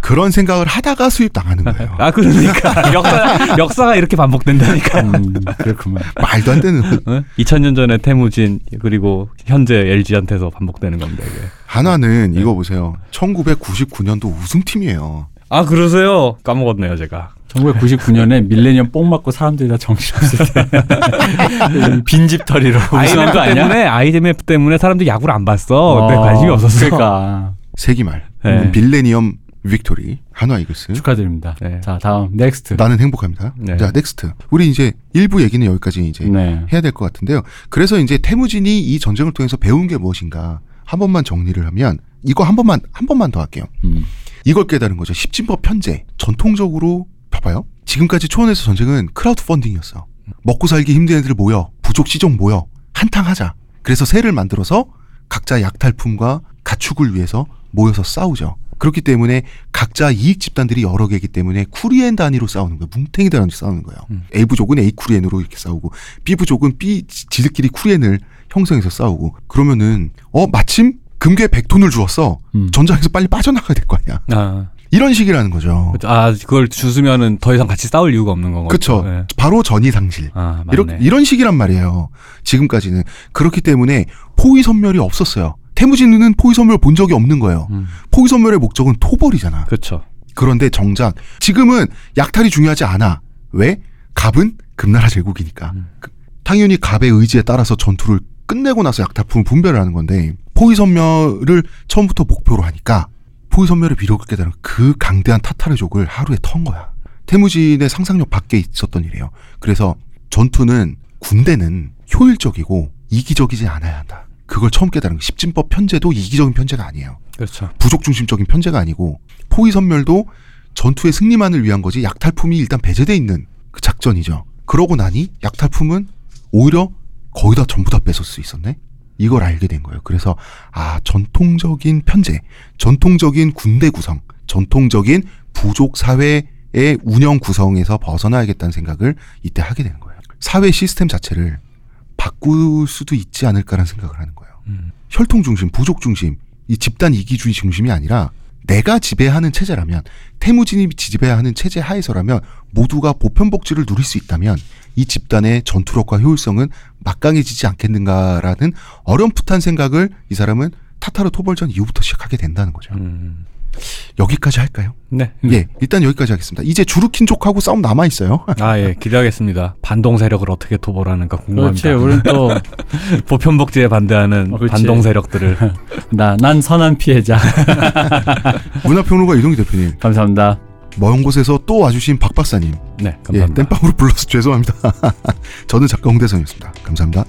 그런 생각을 하다가 수입 당하는 거예요. 아 그러니까 역사 역사가 이렇게 반복된다니까. 음, 그렇구만. 말도 안 되는. 어? 2000년 전에 태무진 그리고 현재 LG한테서 반복되는 겁니다. 이게. 한화는 네. 이거 보세요. 1999년도 우승팀이에요. 아 그러세요? 까먹었네요 제가. 1999년에 밀레니엄 뽕 맞고 사람들이 다 정신없을 때 빈집털이로 우승한 거 아니야? 때문에 IMF 때문에 사람들이 야구를 안 봤어. 근데 어, 관심이 없었어. 그러니까 세기말. 네. millennium victory. 한화 이글스. 축하드립니다. 네. 자 다음 next. 나는 행복합니다. 네. 자, next. 우리 이제 일부 얘기는 여기까지 이제 네. 해야 될 것 같은데요. 그래서 이제 태무진이 이 전쟁을 통해서 배운 게 무엇인가 한 번만 정리를 하면 이거 한 번만 한 번만 더 할게요. 음. 이걸 깨달은 거죠. 십진법 편제. 전통적으로 봐봐요. 지금까지 초원에서 전쟁은 크라우드 펀딩이었어. 먹고 살기 힘든 애들 모여 부족 시종 모여 한탕 하자. 그래서 세를 만들어서 각자 약탈품과 가축을 위해서 모여서 싸우죠. 그렇기 때문에 각자 이익 집단들이 여러 개이기 때문에 쿠리엔 단위로 싸우는 거예요. 뭉탱이 단위로 싸우는 거예요. 음. A 부족은 A 쿠리엔으로 이렇게 싸우고 B 부족은 B 지- 지들끼리 쿠리엔을 형성해서 싸우고 그러면은 어 마침 금괴 100톤을 주었어. 음. 전장에서 빨리 빠져나가야 될 거 아니야. 아, 이런 식이라는 거죠. 아 그걸 주스면은 더 이상 같이 싸울 이유가 없는 거고. 그쵸. 네. 바로 전이 상실. 아 맞네. 이런, 이런 식이란 말이에요. 지금까지는. 그렇기 때문에 포위 선멸이 없었어요. 태무진은 포위 선멸 본 적이 없는 거예요. 음, 포위 선멸의 목적은 토벌이잖아. 그렇죠. 그런데 정작 지금은 약탈이 중요하지 않아. 왜? 갑은 금나라 제국이니까. 음. 그- 당연히 갑의 의지에 따라서 전투를 끝내고 나서 약탈품을 분별을 하는 건데 포위 선멸을 처음부터 목표로 하니까 포위 선멸의 비력을 깨달은 그 강대한 타타르족을 하루에 턴 거야. 태무진의 상상력 밖에 있었던 일이에요. 그래서 전투는 군대는 효율적이고 이기적이지 않아야 한다. 그걸 처음 깨달은 거. 십진법 편제도 이기적인 편제가 아니에요. 그렇죠. 부족 중심적인 편제가 아니고 포위 선멸도 전투의 승리만을 위한 거지 약탈품이 일단 배제돼 있는 그 작전이죠. 그러고 나니 약탈품은 오히려 거의 다 전부 다 뺏을 수 있었네. 이걸 알게 된 거예요. 그래서 아 전통적인 편제, 전통적인 군대 구성, 전통적인 부족 사회의 운영 구성에서 벗어나야겠다는 생각을 이때 하게 되는 거예요. 사회 시스템 자체를 바꿀 수도 있지 않을까라는 생각을 하는 거예요. 음. 혈통 중심, 부족 중심, 이 집단 이기주의 중심이 아니라 내가 지배하는 체제라면 태무진이 지배하는 체제 하에서라면 모두가 보편복지를 누릴 수 있다면 이 집단의 전투력과 효율성은 막강해지지 않겠는가라는 어렴풋한 생각을 이 사람은 타타르 토벌전 이후부터 시작하게 된다는 거죠. 음. 여기까지 할까요? 네. 예, 일단 여기까지 하겠습니다. 이제 주루킨족하고 싸움 남아 있어요. 아 예, 기대하겠습니다. 반동 세력을 어떻게 토벌하는가 그렇지. 궁금합니다. 우리는 또 보편복지에 반대하는 어, 그렇지. 반동 세력들을 나, 난 선한 피해자. 문화평론가 이동기 대표님, 감사합니다. 먼 곳에서 또 와주신 박 박사님, 네, 예, 감사합니다. 땜빵으로 불러서 죄송합니다. 저는 작가 홍대선이었습니다. 감사합니다.